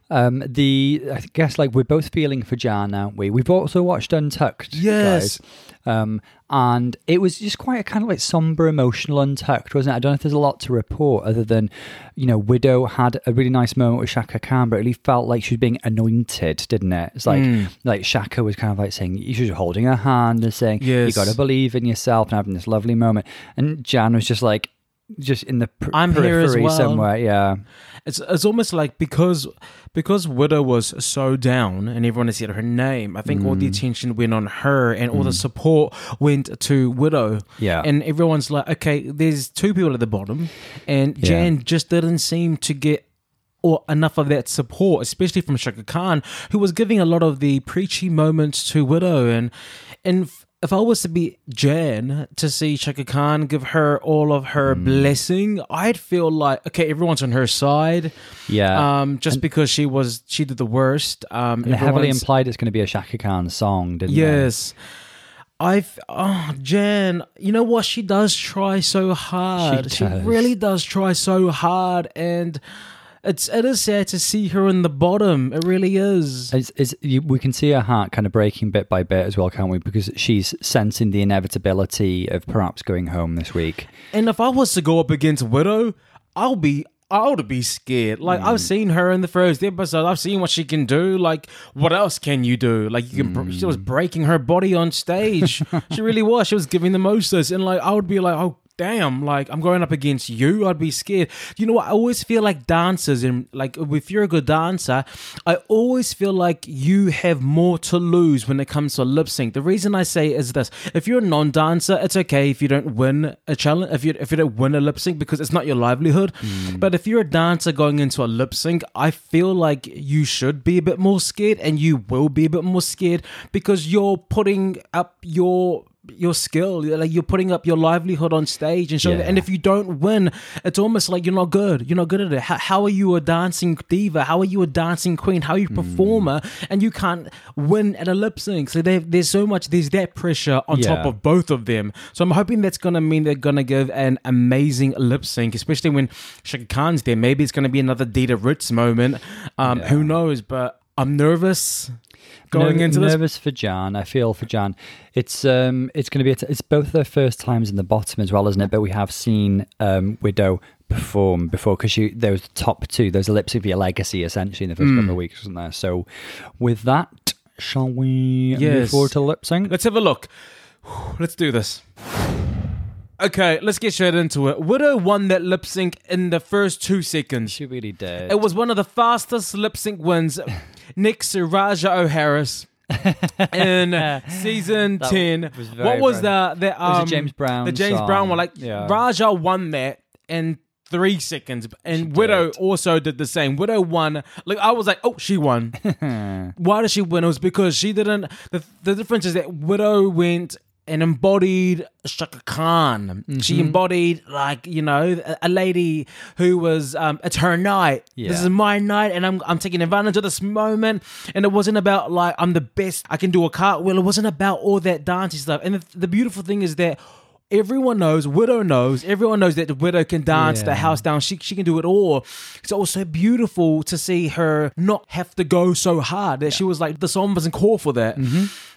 Um, the I guess like we're both feeling for Jan, aren't we? We've also watched Untucked, Yes. guys. Um, and it was just quite a kind of like somber, emotional Untucked, wasn't it? I don't know if there's a lot to report other than, you know, Widow had a really nice moment with Chaka Khan, but it really felt like she was being anointed, didn't it? It's like Mm. like Chaka was kind of like saying she was holding her hand and saying, Yes. "You got to believe in yourself," and having this lovely moment. And Jan was just like. Just in the per- I'm here as periphery well. somewhere, yeah. It's it's almost like because because Widow was so down and everyone has said her name. I think all Mm. the attention went on her and all the support went to Widow. Yeah. and everyone's like, okay, there's two people at the bottom, and Yeah. Jan just didn't seem to get. Or enough of that support, especially from Chaka Khan, who was giving a lot of the preachy moments to Widow, and and if I was to be Jan to see Chaka Khan give her all of her Mm. blessing, I'd feel like okay, everyone's on her side. Yeah. Um, just because she was she did the worst. Um, and heavily implied it's going to be a Chaka Khan song, didn't it? Yes. I've oh Jan, you know what? She does try so hard. She She, really does try so hard, and it's it is sad to see her in the bottom. It really is. It's, it's, you, we can see her heart kind of breaking bit by bit as well, can't we? Because she's sensing the inevitability of perhaps going home this week. And if I was to go up against Widow, I'll be I would be scared. Like I've hmm. seen her in the first episode. I've seen what she can do. Like what else can you do? Like you can. br She was hmm. breaking her body on stage. she really was. She was giving the most of this, and like I would be like, oh damn, like I'm going up against you, I'd be scared. You know what? I always feel like dancers and like if you're a good dancer, I always feel like you have more to lose when it comes to lip sync. The reason I say is this: if you're a non-dancer, it's okay if you don't win a challenge, if you if you don't win a lip sync because it's not your livelihood. Mm. But if you're a dancer going into a lip sync, I feel like you should be a bit more scared, and you will be a bit more scared because you're putting up your your skill like you're putting up your livelihood on stage and showing Yeah. and if you don't win it's almost like you're not good. You're not good at it. How, how are you a dancing diva? How are you a dancing queen? How are you a performer? And you can't win at a lip sync. So there's so much there's that pressure on top of both of them. So i'm hoping that's gonna mean they're gonna give an amazing lip sync especially when Chaka Khan's there. Maybe it's gonna be another Dida Ritz moment. Um who knows? But i'm nervous going Ner- into this nervous for Jan. I feel for Jan. It's um, it's going to be. A t- it's both their first times in the bottom as well, isn't it? But we have seen um, Widow perform before because there was the top two. There's a lip sync for your legacy essentially in the first Hmm. couple of weeks, wasn't there? So, with that, shall we move Yes. forward to lip sync? Let's have a look. Let's do this. Okay, let's get straight into it. Widow won that lip sync in the first two seconds. She really did. It was one of the fastest lip sync wins next to Asia O'Hara in season That 10. was very, what was the, the was a um, James Brown The James song. Brown one. Like, Yeah. Raja won that in three seconds. And Widow also did the same. Widow won. Like, I was like, oh, she won. Why did she win? It was because she didn't. The, the difference is that Widow went and embodied Chaka Khan. She Mm-hmm. embodied, like, you know, a, a lady who was, um, it's her night. This is my night, and I'm, I'm taking advantage of this moment. And it wasn't about, like, I'm the best, I can do a cartwheel. It wasn't about all that dancing stuff. And the, the beautiful thing is that. Everyone knows, Widow knows, everyone knows that the Widow can dance the house down. She, she can do it all. It's also beautiful to see her not have to go so hard. That she was like, the song wasn't call for that.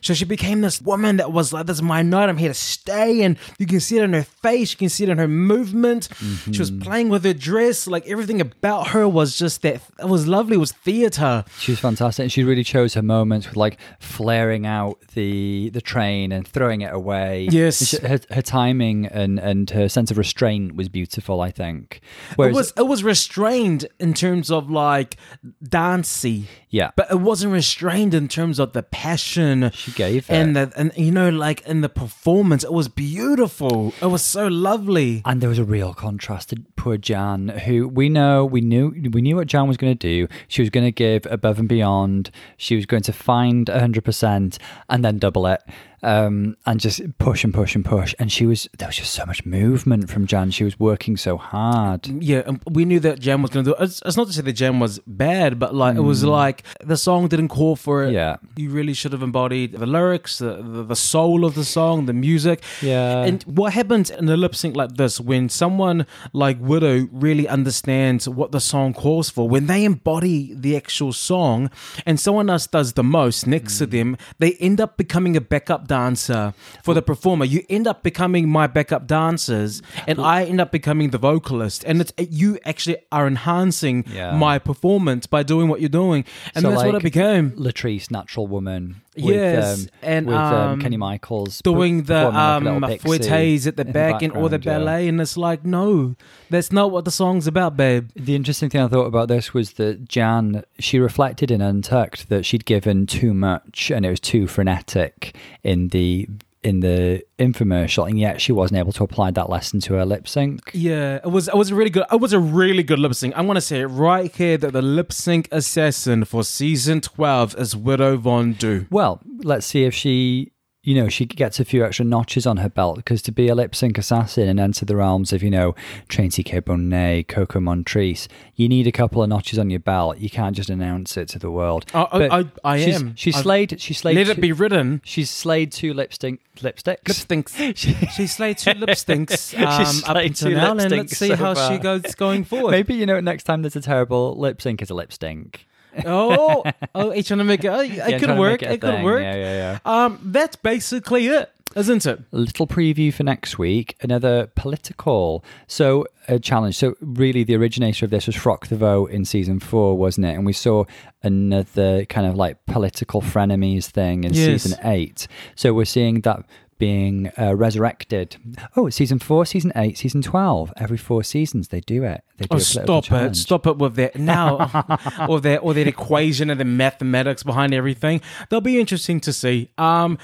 So she became this woman that was like, this is my night, I'm here to stay. And you can see it in her face, you can see it in her movement. She was mm-hmm. playing with her dress. Like everything about her was just that, it was lovely, it was theater. She was fantastic. And she really chose her moments with like flaring out the the train and throwing it away. Yes. She- her, her timing and and her sense of restraint was beautiful. I think. It was it was restrained in terms of like dancey. yeah, But it wasn't restrained in terms of the passion she gave it. and the and you know like in the performance it was beautiful it was so lovely and there was a real contrast to poor Jan, who we know we knew we knew what Jan was going to do. She was going to give above and beyond. She was going to find hundred percent and then double it, um, and just push and push and push. And she was there was just so much movement from Jan. She was working so hard. yeah and we knew that Jan was gonna do it it's, it's not to say the Jan was bad but like it was like the song didn't call for it Yeah. you really should have embodied the lyrics the, the, the soul of the song the music Yeah. and what happens in a lip sync like this when someone like widow really understands what the song calls for when they embody the actual song and someone else does the most next to them they end up becoming a backup dancer for the performer you end up becoming my backup dancers and i end up becoming the vocalist and it's you actually are enhancing Yeah. my performance by doing what you're doing and So, that's what like, it became Latrice, Natural Woman. With, Yes, um, and, with um, um, Kenya Michaels doing the like um pixie fouettes at the back and all the background, yeah. ballet and it's like no that's not what the song's about babe The interesting thing I thought about this was that Jan, she reflected in Untucked that she'd given too much and it was too frenetic in the in the infomercial, and yet she wasn't able to apply that lesson to her lip sync. yeah it was it was a really good it was a really good lip sync i'm gonna say it right here that the lip sync assassin for season 12 is widow Von'Du Well, let's see if she, you know, she gets a few extra notches on her belt because to be a lip sync assassin and enter the realms of, you know, Trinity K. Bonet, Coco Montrese, you need a couple of notches on your belt. You can't just announce it to the world. I- I- I- I she's, am. I've- slayed. She slayed. let it be written She's slayed two lipstick lipsticks. lip stinks she slayed two lip stinks um, She's slayed two now lip and let's see so how she goes going forward Maybe you know next time there's a terrible lip sync is a lip stink. Oh oh trying to make it oh, it Yeah, could work it it could work Yeah, yeah, Um, that's basically it. isn't it? A little preview for next week, another political so a challenge. So really, the originator of this was Frock the Vote in season four, wasn't it? And we saw another kind of like political frenemies thing in Yes. season eight. So we're seeing that being uh, resurrected. Oh, season four, season eight, season twelve. Every four seasons they do it. They do Oh, stop it! Stop it with that now, or that or that equation and the mathematics behind everything. They'll be interesting to see. Um,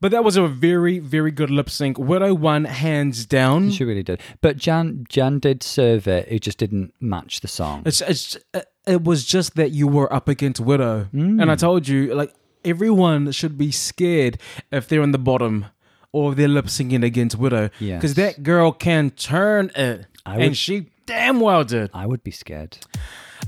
but that was a very very good lip sync. Widow won hands down. She really did. But Jan Jan did serve it. It just didn't match the song. It's, it's it was just that you were up against Widow, Mm. and I told you like everyone should be scared if they're in the bottom or they're lip syncing against Widow, Yeah, because that girl can turn it, I and would- she damn well did. I would be scared.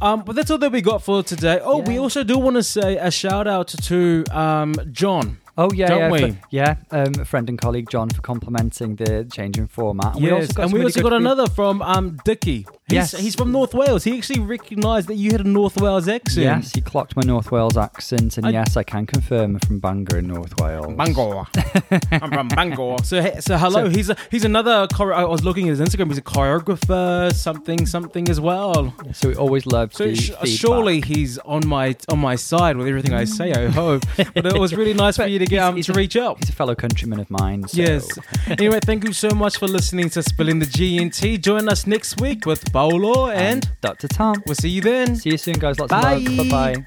Um, but that's all that we got for today. Oh, we also do want to say a shout out to um John. Oh yeah, Don't yeah, we? for- yeah. Um, friend and colleague John for complimenting the change in format. And we also yes, got and we really also got another from um Dickie. He's, Yes. he's from North Wales. He actually recognised that you had a North Wales accent. Yes, he clocked my North Wales accent, and I- yes, I can confirm I'm from Bangor in North Wales. Bangor. I'm from Bangor. So, so hello. So- he's a, he's another. Chore- I was looking at his Instagram. He's a choreographer, something, something as well. So we always love So the sh- surely he's on my on my side with everything I say. I hope. But it was really nice for you to get he's- um, to a- reach out. he's a fellow countryman of mine. So. Yes. anyway, thank you so much for listening to Spilling the GNT. Join us next week with Paolo, and Dr. Tom. we'll see you then. See you soon, guys. Lots Bye. of love. Bye bye.